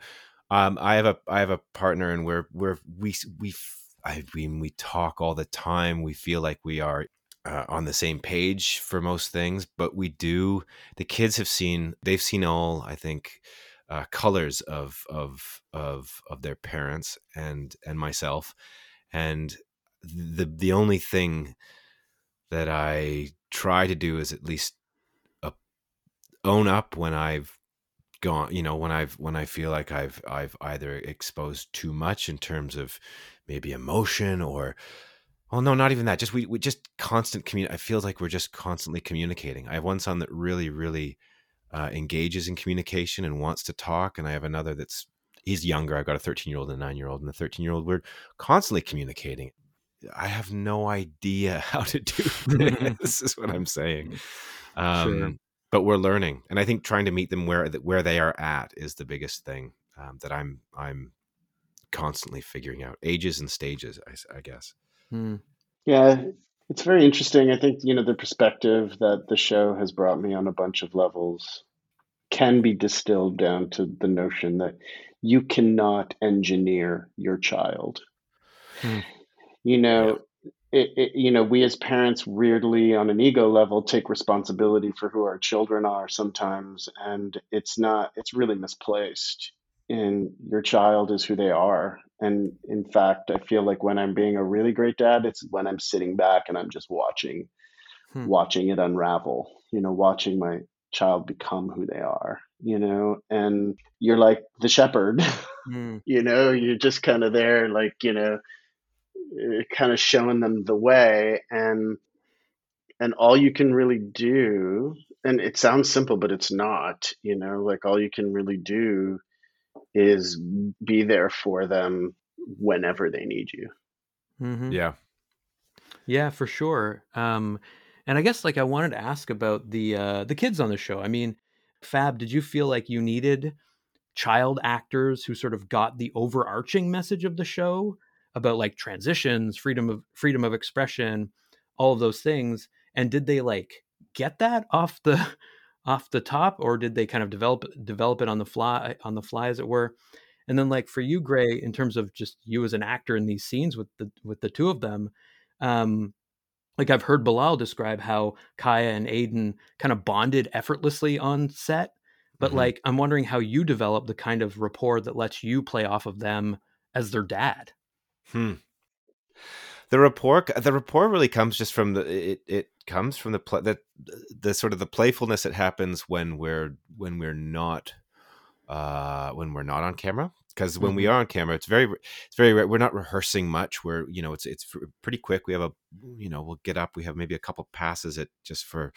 [SPEAKER 3] um, I have a, I have a partner and we're, we're, we, we, I mean, we talk all the time. We feel like we are uh, on the same page for most things, but we do. The kids have seen; they've seen all, I think, uh, colors of of of of their parents and and myself, and the the only thing that I try to do is at least uh, own up when I've gone you know when i've when i feel like i've i've either exposed too much in terms of maybe emotion or well no not even that just we, we just constant community i feel like we're just constantly communicating. I have one son that really really uh, engages in communication and wants to talk and i have another that's he's younger i've got a 13 year old and a 9 year old and the 13 year old we're constantly communicating i have no idea how to do this is what i'm saying um, sure but we're learning, and I think trying to meet them where where they are at is the biggest thing um, that I'm I'm constantly figuring out ages and stages. I, I guess.
[SPEAKER 2] Hmm. Yeah, it's very interesting. I think you know the perspective that the show has brought me on a bunch of levels can be distilled down to the notion that you cannot engineer your child. Hmm. You know, it, it, you know, we as parents weirdly on an ego level take responsibility for who our children are sometimes, and it's not, it's really misplaced. And your child is who they are. And in fact, I feel like when I'm being a really great dad, it's when I'm sitting back and I'm just watching, hmm. watching it unravel, you know, watching my child become who they are, you know, and you're like the shepherd, hmm. you know, you're just kind of there, like, you know, uh, kind of showing them the way and and all you can really do and it sounds simple but it's not you know like all you can really do is be there for them whenever they need you
[SPEAKER 3] mm-hmm. yeah
[SPEAKER 1] yeah for sure um and i guess like i wanted to ask about the uh the kids on the show i mean fab did you feel like you needed child actors who sort of got the overarching message of the show about like transitions, freedom of freedom of expression, all of those things. And did they like get that off the off the top, or did they kind of develop develop it on the fly on the fly, as it were? And then like for you, Gray, in terms of just you as an actor in these scenes with the with the two of them, um, like I've heard Bilal describe how Kaya and Aiden kind of bonded effortlessly on set. But mm-hmm. like I'm wondering how you develop the kind of rapport that lets you play off of them as their dad.
[SPEAKER 3] Hmm. The rapport, the rapport really comes just from the it. It comes from the pl- the, the sort of the playfulness that happens when we're when we're not uh when we're not on camera because when mm-hmm. we are on camera it's very it's very we're not rehearsing much we're you know it's it's pretty quick we have a you know we'll get up we have maybe a couple passes at just for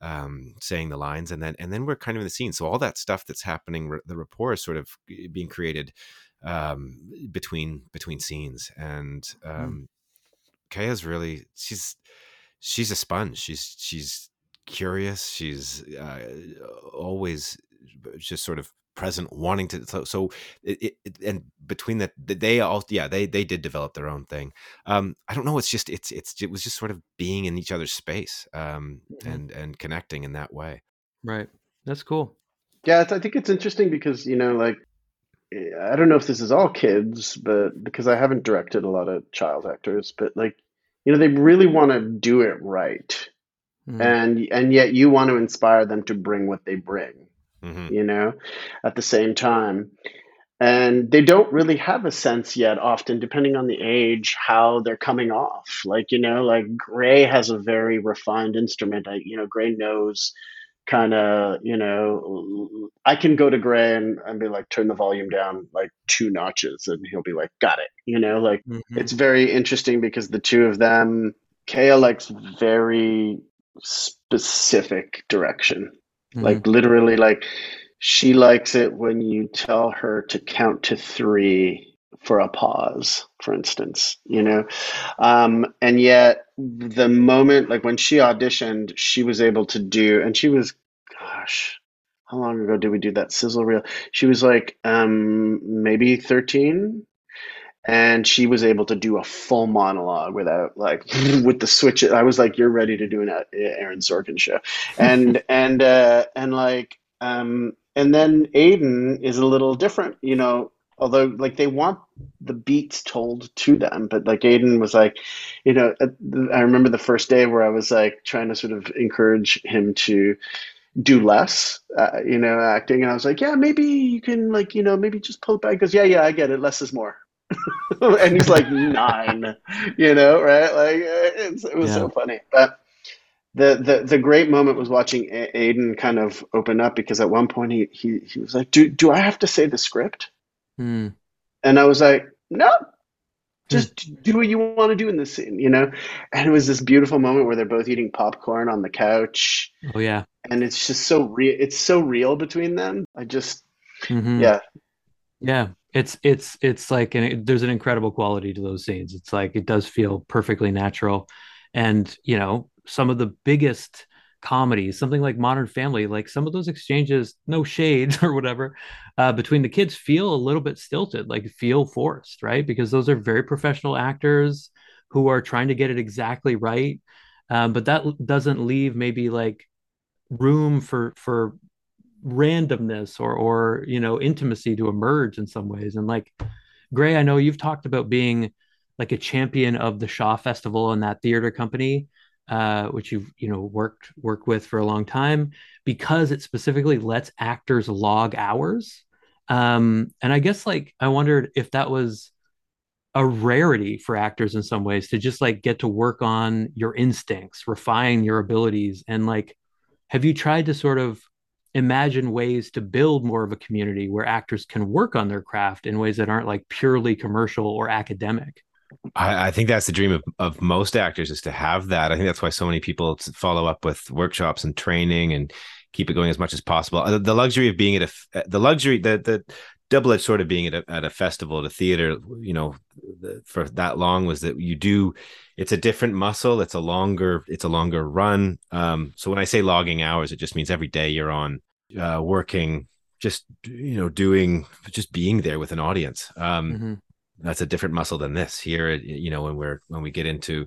[SPEAKER 3] um saying the lines and then and then we're kind of in the scene so all that stuff that's happening the rapport is sort of being created um, between between scenes, and hmm. um, mm. Kaya's really she's she's a sponge. She's she's curious. She's uh, always just sort of present, wanting to. So, so it, it, and between that, they all yeah they they did develop their own thing. Um, I don't know. It's just it's it's it was just sort of being in each other's space um, mm-hmm. and and connecting in that way.
[SPEAKER 1] Right. That's cool.
[SPEAKER 2] Yeah, I think it's interesting because you know, like I don't know if this is all kids, but because I haven't directed a lot of child actors, but like, you know, they really want to do it right. Mm-hmm. And and yet you want to inspire them to bring what they bring. Mm-hmm. You know, at the same time. And they don't really have a sense yet, often, depending on the age, how they're coming off. Like, you know, like Gray has a very refined instrument. I, you know, Gray knows kind of you know i can go to gray and, and be like turn the volume down like two notches and he'll be like got it you know like mm-hmm. it's very interesting because the two of them kaya likes very specific direction mm-hmm. like literally like she likes it when you tell her to count to three for a pause, for instance, you know? Um, and yet, the moment, like when she auditioned, she was able to do, and she was, gosh, how long ago did we do that sizzle reel? She was like um, maybe 13. And she was able to do a full monologue without like with the switch. I was like, "You're ready to do an Aaron Sorkin show," and and uh, and like um, and then Aiden is a little different. You know, although like they want the beats told to them but like aiden was like you know i remember the first day where i was like trying to sort of encourage him to do less uh, you know acting and i was like yeah maybe you can like you know maybe just pull it back because yeah yeah i get it less is more and he's like nine you know right like it was yeah. so funny but the, the the great moment was watching Aiden kind of open up because at one point he he, he was like, "Do do I have to say the script?"
[SPEAKER 1] Hmm.
[SPEAKER 2] And I was like, "No, just do what you want to do in this scene, you know." And it was this beautiful moment where they're both eating popcorn on the couch,
[SPEAKER 1] Oh yeah.
[SPEAKER 2] and it's just so real. It's so real between them. I just,
[SPEAKER 1] Mhm.
[SPEAKER 2] yeah,
[SPEAKER 1] Yeah, it's it's it's like an, there's an incredible quality to those scenes. It's like it does feel perfectly natural, and you know some of the biggest comedies, something like Modern Family, like some of those exchanges, no shade or whatever, uh, between the kids feel a little bit stilted, like feel forced, right? Because those are very professional actors who are trying to get it exactly right, um, but that doesn't leave maybe like room for for randomness or or you know intimacy to emerge in some ways and like gray i know you've talked about being like a champion of the shaw festival and that theater company uh, which you've you know worked worked with for a long time because it specifically lets actors log hours um, and i guess like i wondered if that was a rarity for actors in some ways to just like get to work on your instincts refine your abilities and like have you tried to sort of imagine ways to build more of a community where actors can work on their craft in ways that aren't like purely commercial or academic.
[SPEAKER 3] I, I think that's the dream of, of most actors is to have that. I think that's why so many people follow up with workshops and training and keep it going as much as possible. Uh, The luxury of being at a, the luxury, the, the double-edged sword of being at a, at a festival, at a theater, you know, for that long was that you do, it's a different muscle. It's a longer, it's a longer run. Um, so when I say logging hours, it just means every day you're on uh, working, just, you know, doing, just being there with an audience. Um,
[SPEAKER 1] Mhm.
[SPEAKER 3] That's a different muscle than this here you know when we're when we get into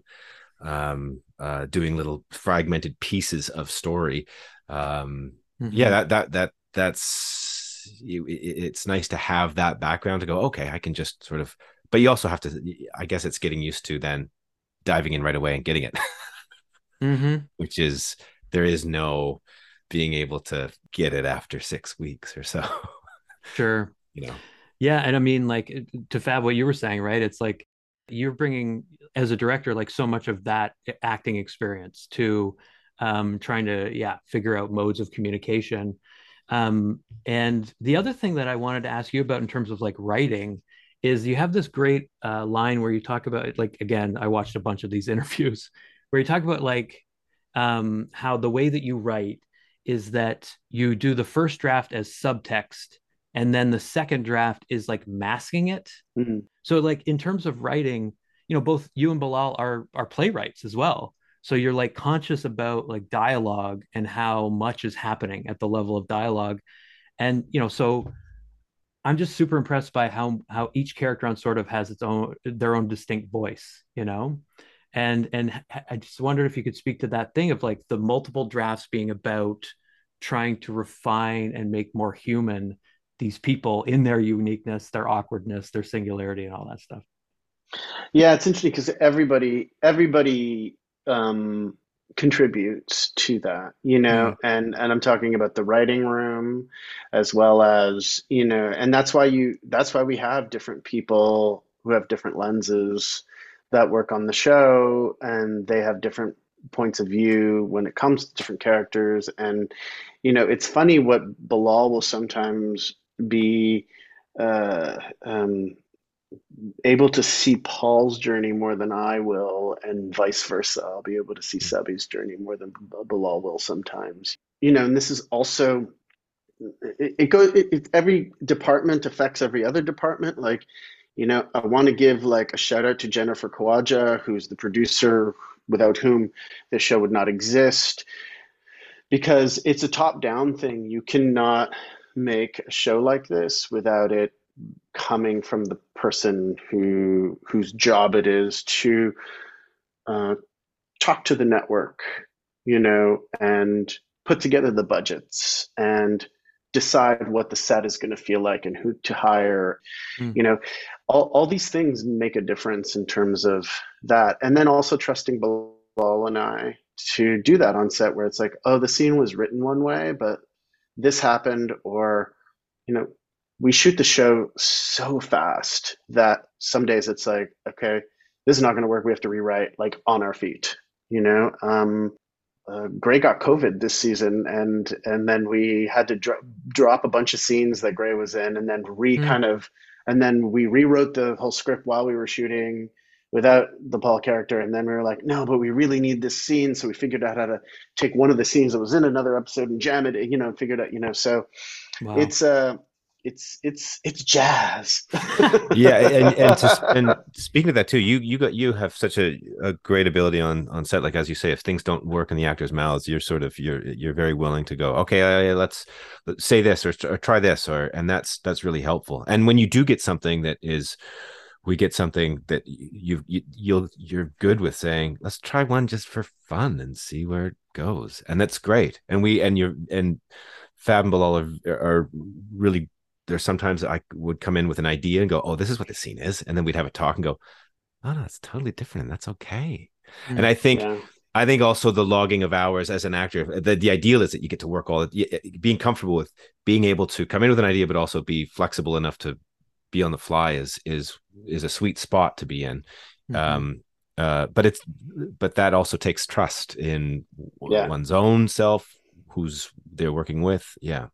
[SPEAKER 3] um uh doing little fragmented pieces of story um
[SPEAKER 1] Mhm.
[SPEAKER 3] yeah that that that that's it, it- it's nice to have that background to go okay i can just sort of but you also have to i guess it's getting used to then diving in right away and getting it
[SPEAKER 1] Mhm.
[SPEAKER 3] which is there is no being able to get it after six weeks or so
[SPEAKER 1] Sure.
[SPEAKER 3] you know
[SPEAKER 1] Yeah, and I mean, like to Fab, what you were saying, right? It's like you're bringing, as a director, like so much of that acting experience to um, trying to, yeah, figure out modes of communication. Um, and the other thing that I wanted to ask you about in terms of like writing is you have this great uh, line where you talk about, like, again, I watched a bunch of these interviews where you talk about like um, how the way that you write is that you do the first draft as subtext and then the second draft is like masking it.
[SPEAKER 2] Mhm.
[SPEAKER 1] So like in terms of writing, you know, both you and Bilal are are playwrights as well. So you're like conscious about like dialogue and how much is happening at the level of dialogue. And you know, so I'm just super impressed by how how each character on sort of has its own their own distinct voice, you know. And and I just wondered if you could speak to that thing of like the multiple drafts being about trying to refine and make more human these people in their uniqueness, their awkwardness, their singularity, and all that stuff.
[SPEAKER 2] Yeah, it's interesting because everybody everybody um, contributes to that, you know, and and I'm talking about the writing room as well as, you know, and that's why you that's why we have different people who have different lenses that work on the show and they have different points of view when it comes to different characters and you know, it's funny what Bilal will sometimes be uh, um, able to see Paul's journey more than I will, and vice versa. I'll be able to see Sabi's journey more than Bilal will sometimes. You know, and this is also it, it goes. It, it, every department affects every other department. Like, you know, I want to give like a shout out to Jennifer Kawaja, who's the producer, without whom this show would not exist, because it's a top down thing. You cannot make a show like this without it coming from the person who whose job it is to uh, talk to the network, you know, and put together the budgets and decide what the set is going to feel like and who to hire.
[SPEAKER 1] Mm.
[SPEAKER 2] You know, all, all these things make a difference in terms of that. And then also trusting Bilal and I to do that on set where it's like, oh, the scene was written one way, but this happened, or, you know, we shoot the show so fast that some days it's like, okay, this is not going to work. We have to rewrite like on our feet, you know? Um, uh, Gray got COVID this season, and and then we had to dro- drop a bunch of scenes that Gray was in, and then re mm. kind of, and then we rewrote the whole script while we were shooting without the Paul character, and then we were like, no, but we really need this scene, so we figured out how to take one of the scenes that was in another episode and jam it, you know, figured out, you know, so wow. it's uh it's it's it's jazz.
[SPEAKER 3] yeah, and and, to, and speaking of that too, you you got you have such a, a great ability on on set. Like as you say, if things don't work in the actors' mouths, you're sort of you're you're very willing to go. Okay, let's, let's say this or, or try this, or and that's that's really helpful. And when you do get something that is we get something that you, you you'll you're good with saying let's try one just for fun and see where it goes and that's great and we and you're and fab and bilal are, are really there's sometimes I would come in with an idea and go, "Oh, this is what the scene is," and then we'd have a talk and go, "Oh no, it's totally different, and that's okay." Mm, and I think, yeah. I think also the logging of hours as an actor, the the ideal is that you get to work all being comfortable with being able to come in with an idea, but also be flexible enough to be on the fly is is is a sweet spot to be in. Mm-hmm. Um, uh, but it's but that also takes trust in yeah. one's own self, who's they're working with. Yeah.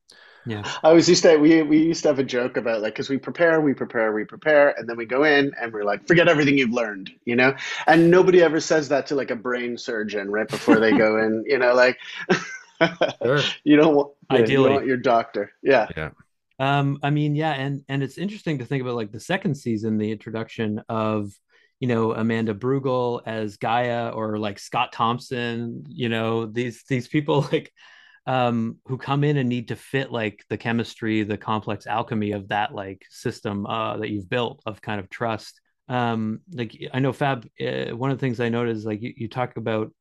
[SPEAKER 2] Yeah. I was used to we we used to have a joke about like because we prepare, we prepare, we prepare, and then we go in and we're like, forget everything you've learned, you know. And nobody ever says that to like a brain surgeon right before they go in, you know, like. sure. You don't want ideally you want your doctor, yeah.
[SPEAKER 3] Yeah.
[SPEAKER 1] Um, I mean, yeah, and and it's interesting to think about like the second season, the introduction of you know Amanda Brugel as Gaia or like Scott Thompson, you know these these people like um, who come in and need to fit like the chemistry, the complex alchemy of that like system uh, that you've built of kind of trust. Um, like I know Fab, uh, one of the things I noticed is like you, you talk about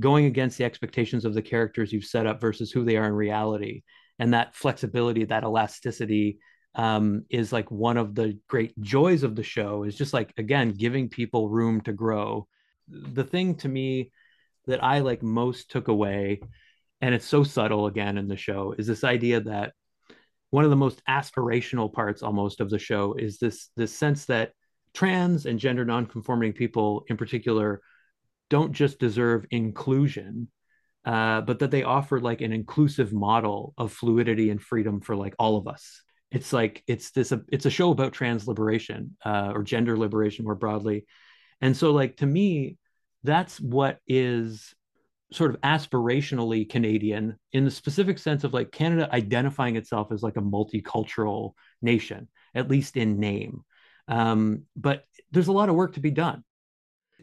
[SPEAKER 1] going against the expectations of the characters you've set up versus who they are in reality, and that flexibility, that elasticity um, is like one of the great joys of the show. Is just like again giving people room to grow. The thing to me that I like most took away and it's so subtle again in the show is this idea that one of the most aspirational parts almost of the show is this this sense that trans and gender nonconforming people in particular don't just deserve inclusion uh, but that they offer like an inclusive model of fluidity and freedom for like all of us it's like it's this it's a show about trans liberation uh, or gender liberation more broadly and so like to me that's what is sort of aspirationally Canadian in the specific sense of like Canada identifying itself as like a multicultural nation, at least in name. Um, but there's a lot of work to be done.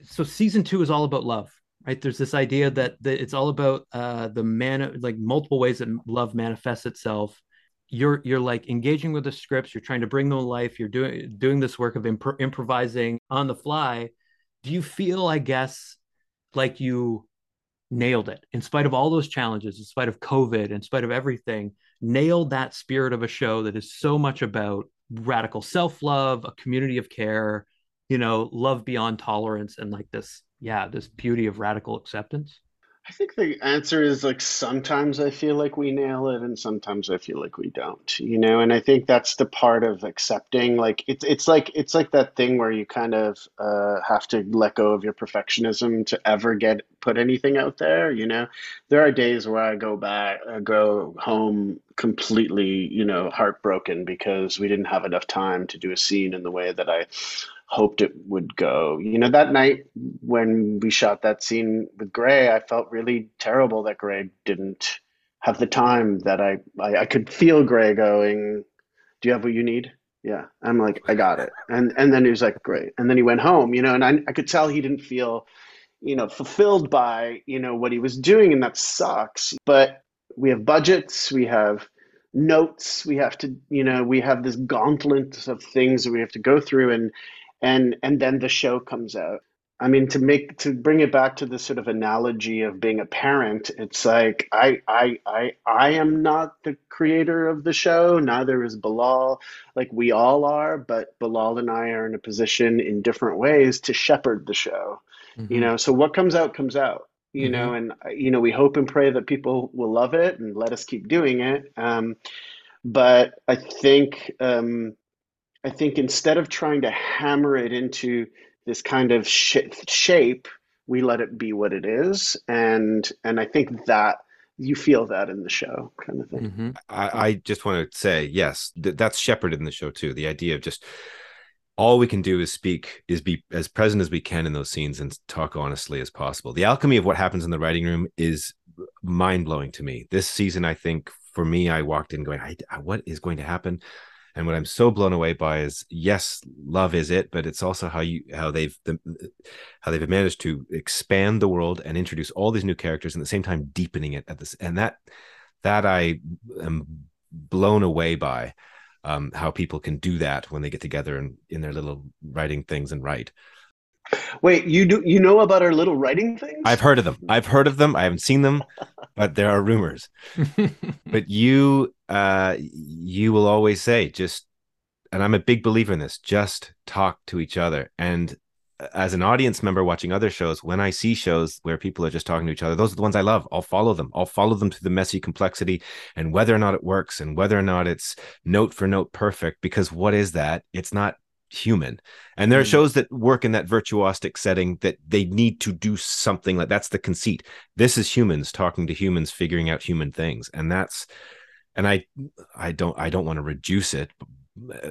[SPEAKER 1] So season two is all about love, right? There's this idea that, that it's all about uh, the man, like multiple ways that love manifests itself. You're you're like engaging with the scripts. You're trying to bring them to life. You're doing doing this work of imp- improvising on the fly. Do you feel, I guess, like you nailed it in spite of all those challenges in spite of covid in spite of everything nailed that spirit of a show that is so much about radical self-love a community of care you know love beyond tolerance and like this yeah this beauty of radical acceptance
[SPEAKER 2] I think the answer is like sometimes I feel like we nail it and sometimes I feel like we don't, you know, and I think that's the part of accepting like it's it's like it's like that thing where you kind of uh, have to let go of your perfectionism to ever get put anything out there, you know. There are days where I go back I go home completely, you know, heartbroken because we didn't have enough time to do a scene in the way that I hoped it would go. You know, that night when we shot that scene with Gray, I felt really terrible that Gray didn't have the time that I, I, I could feel Gray going, Do you have what you need? Yeah. I'm like, I got it. And and then he was like, Great. And then he went home, you know, and I I could tell he didn't feel, you know, fulfilled by, you know, what he was doing, and that sucks. But we have budgets, we have notes we have to you know we have this gauntlet of things that we have to go through and and and then the show comes out i mean to make to bring it back to the sort of analogy of being a parent it's like i i i i am not the creator of the show neither is bilal like we all are but bilal and i are in a position in different ways to shepherd the show mm-hmm. you know so what comes out comes out you mm-hmm. know and you know we hope and pray that people will love it and let us keep doing it um, but i think um, I think instead of trying to hammer it into this kind of sh- shape, we let it be what it is, and and I think that you feel that in the show, kind of thing.
[SPEAKER 1] Mm-hmm.
[SPEAKER 3] I, I just want to say yes, th- that's shepherded in the show too. The idea of just all we can do is speak is be as present as we can in those scenes and talk honestly as possible the alchemy of what happens in the writing room is mind-blowing to me this season i think for me i walked in going I, what is going to happen and what i'm so blown away by is yes love is it but it's also how you how they've the, how they've managed to expand the world and introduce all these new characters and at the same time deepening it at this and that that i am blown away by um, how people can do that when they get together and in their little writing things and write.
[SPEAKER 2] Wait, you do you know about our little writing things?
[SPEAKER 3] I've heard of them. I've heard of them. I haven't seen them, but there are rumors. but you uh you will always say just and I'm a big believer in this, just talk to each other. And as an audience member watching other shows, when I see shows where people are just talking to each other, those are the ones I love. I'll follow them. I'll follow them to the messy complexity and whether or not it works and whether or not it's note for note perfect. Because what is that? It's not human. And there are mm. shows that work in that virtuosic setting that they need to do something like that's the conceit. This is humans talking to humans, figuring out human things. And that's, and I, I don't, I don't want to reduce it uh,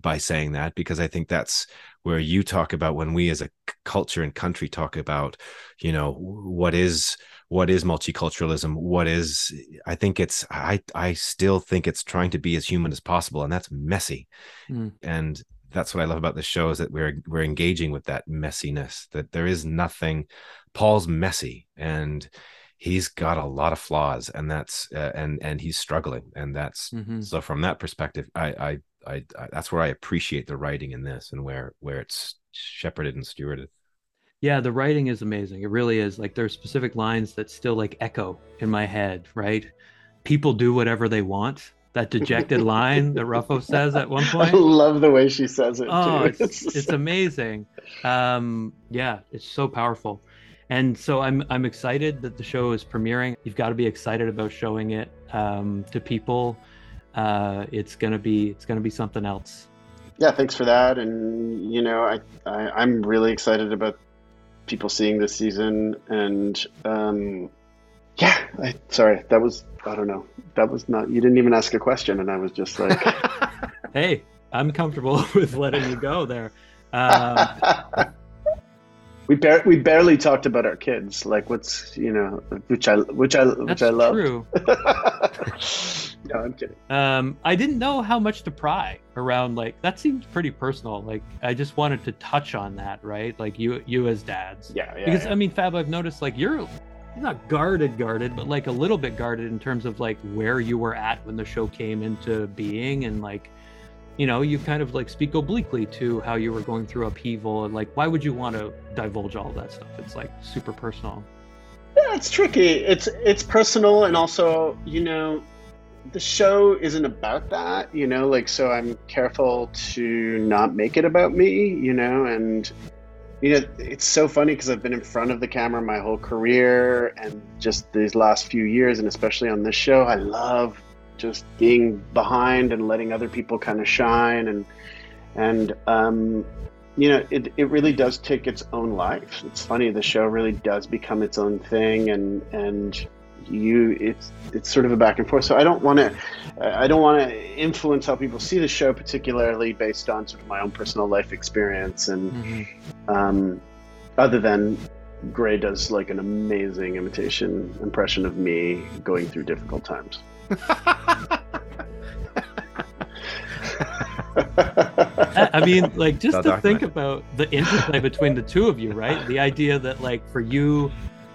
[SPEAKER 3] by saying that because I think that's where you talk about when we as a culture and country talk about, you know, what is what is multiculturalism, what is I think it's I I still think it's trying to be as human as possible, and that's messy. Mm. And that's what I love about the show is that we're we're engaging with that messiness, that there is nothing Paul's messy and he's got a lot of flaws and that's uh, and and he's struggling and that's mm-hmm. so from that perspective I, I I, I that's where I appreciate the writing in this and where where it's shepherded and stewarded.
[SPEAKER 1] Yeah, the writing is amazing. It really is. Like there are specific lines that still like echo in my head, right? People do whatever they want. That dejected line that Ruffo says at one point.
[SPEAKER 2] I love the way she says it.
[SPEAKER 1] Oh, too. it's, it's amazing. Um, yeah, it's so powerful. And so I'm I'm excited that the show is premiering. You've got to be excited about showing it um, to people uh, it's gonna be it's gonna be something else.
[SPEAKER 2] Yeah, thanks for that. And you know, I, I am really excited about people seeing this season. And um, yeah, I, sorry, that was I don't know, that was not you didn't even ask a question, and I was just like,
[SPEAKER 1] hey, I'm comfortable with letting you go there. Um,
[SPEAKER 2] we bar- we barely talked about our kids, like what's you know, which I which I which I love.
[SPEAKER 1] True.
[SPEAKER 2] No, I'm kidding.
[SPEAKER 1] Um, I didn't know how much to pry around. Like that seems pretty personal. Like I just wanted to touch on that, right? Like you, you as dads.
[SPEAKER 2] Yeah, yeah.
[SPEAKER 1] Because
[SPEAKER 2] yeah. I
[SPEAKER 1] mean, Fab, I've noticed like you're, you're not guarded, guarded, but like a little bit guarded in terms of like where you were at when the show came into being, and like, you know, you kind of like speak obliquely to how you were going through upheaval, and like, why would you want to divulge all that stuff? It's like super personal.
[SPEAKER 2] Yeah, it's tricky. It's it's personal, and also, you know the show isn't about that, you know, like so I'm careful to not make it about me, you know, and you know, it's so funny because I've been in front of the camera my whole career and just these last few years and especially on this show, I love just being behind and letting other people kind of shine and and um you know, it, it really does take its own life. It's funny, the show really does become its own thing and and you it's it's sort of a back and forth so i don't want to i don't want to influence how people see the show particularly based on sort of my own personal life experience and mm-hmm. um, other than gray does like an amazing imitation impression of me going through difficult times
[SPEAKER 1] I mean, like just to think about the interplay between the two of you, right? The idea that like for you,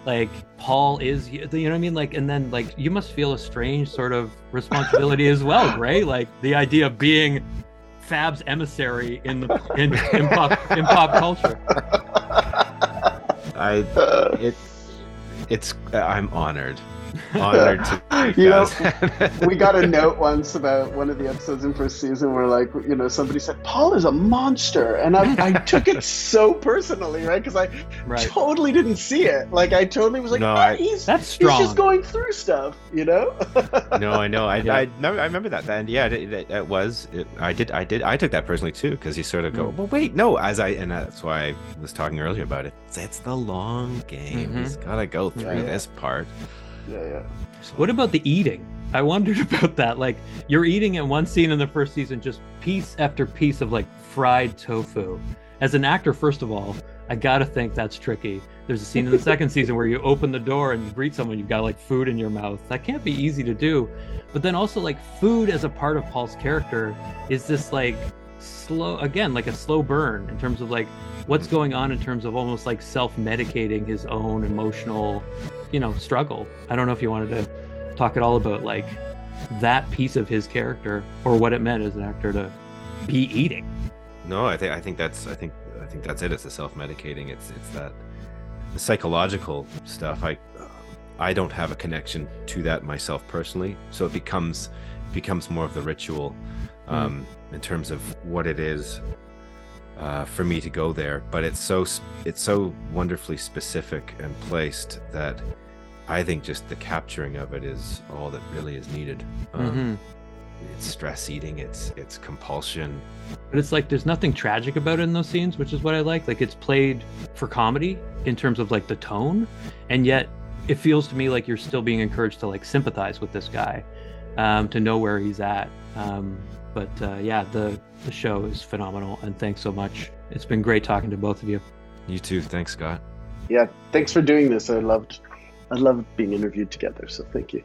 [SPEAKER 1] like Paul is you know what I mean? Like and then like you must feel a strange sort of responsibility as well right like the idea of being Fab's emissary in the in, in pop in pop culture.
[SPEAKER 3] I it's it's I'm honored Honored to
[SPEAKER 4] You know, we got a note once about one of the episodes in first season where like you know somebody said paul is a monster and i, I took it so personally right because i
[SPEAKER 1] Right.
[SPEAKER 4] totally didn't see it like i totally was like
[SPEAKER 3] No,
[SPEAKER 4] "Ah,
[SPEAKER 3] I-
[SPEAKER 4] he's,
[SPEAKER 1] That's strong.
[SPEAKER 4] he's just going through stuff you know
[SPEAKER 3] no, I know. I,
[SPEAKER 1] Yeah.
[SPEAKER 3] I, remember, I remember that. And yeah, it, it, it was. It, I did. I did. I took that personally too, because you sort of go,
[SPEAKER 1] Mm.
[SPEAKER 3] well, wait, no. As I and that's why I was talking earlier about it. It's, it's the long game.
[SPEAKER 1] Mhm.
[SPEAKER 3] He's got to go through
[SPEAKER 4] Yeah, yeah.
[SPEAKER 3] this part.
[SPEAKER 4] Yeah yeah
[SPEAKER 1] What about the eating? I wondered about that. Like you're eating in one scene in the first season, just piece after piece of like fried tofu. As an actor, first of all, I gotta think that's tricky. There's a scene in the second season where you open the door and you greet someone, you've got like food in your mouth. That can't be easy to do. But then also like food as a part of Paul's character is this like slow again, like a slow burn in terms of like what's going on in terms of almost like self-medicating his own emotional, you know, struggle. I don't know if you wanted to talk at all about like that piece of his character or what it meant as an actor to be eating.
[SPEAKER 3] No, I think I think that's I think I think that's it. It's the self-medicating. It's it's that the psychological stuff. I I don't have a connection to that myself personally, so it becomes becomes more of the ritual um, in terms of what it is uh, for me to go there. But it's so it's so wonderfully specific and placed that I think just the capturing of it is all that really is needed. Um,
[SPEAKER 1] Mhm.
[SPEAKER 3] It's stress eating. It's it's compulsion.
[SPEAKER 1] But it's like there's nothing tragic about it in those scenes, which is what I like. Like it's played for comedy in terms of like the tone, and yet it feels to me like you're still being encouraged to like sympathize with this guy, um, to know where he's at. Um, but uh, yeah, the the show is phenomenal, and thanks so much. It's been great talking to both of you.
[SPEAKER 3] You too. Thanks, Scott.
[SPEAKER 4] yeah thanks for doing this i loved i love being interviewed together so thank you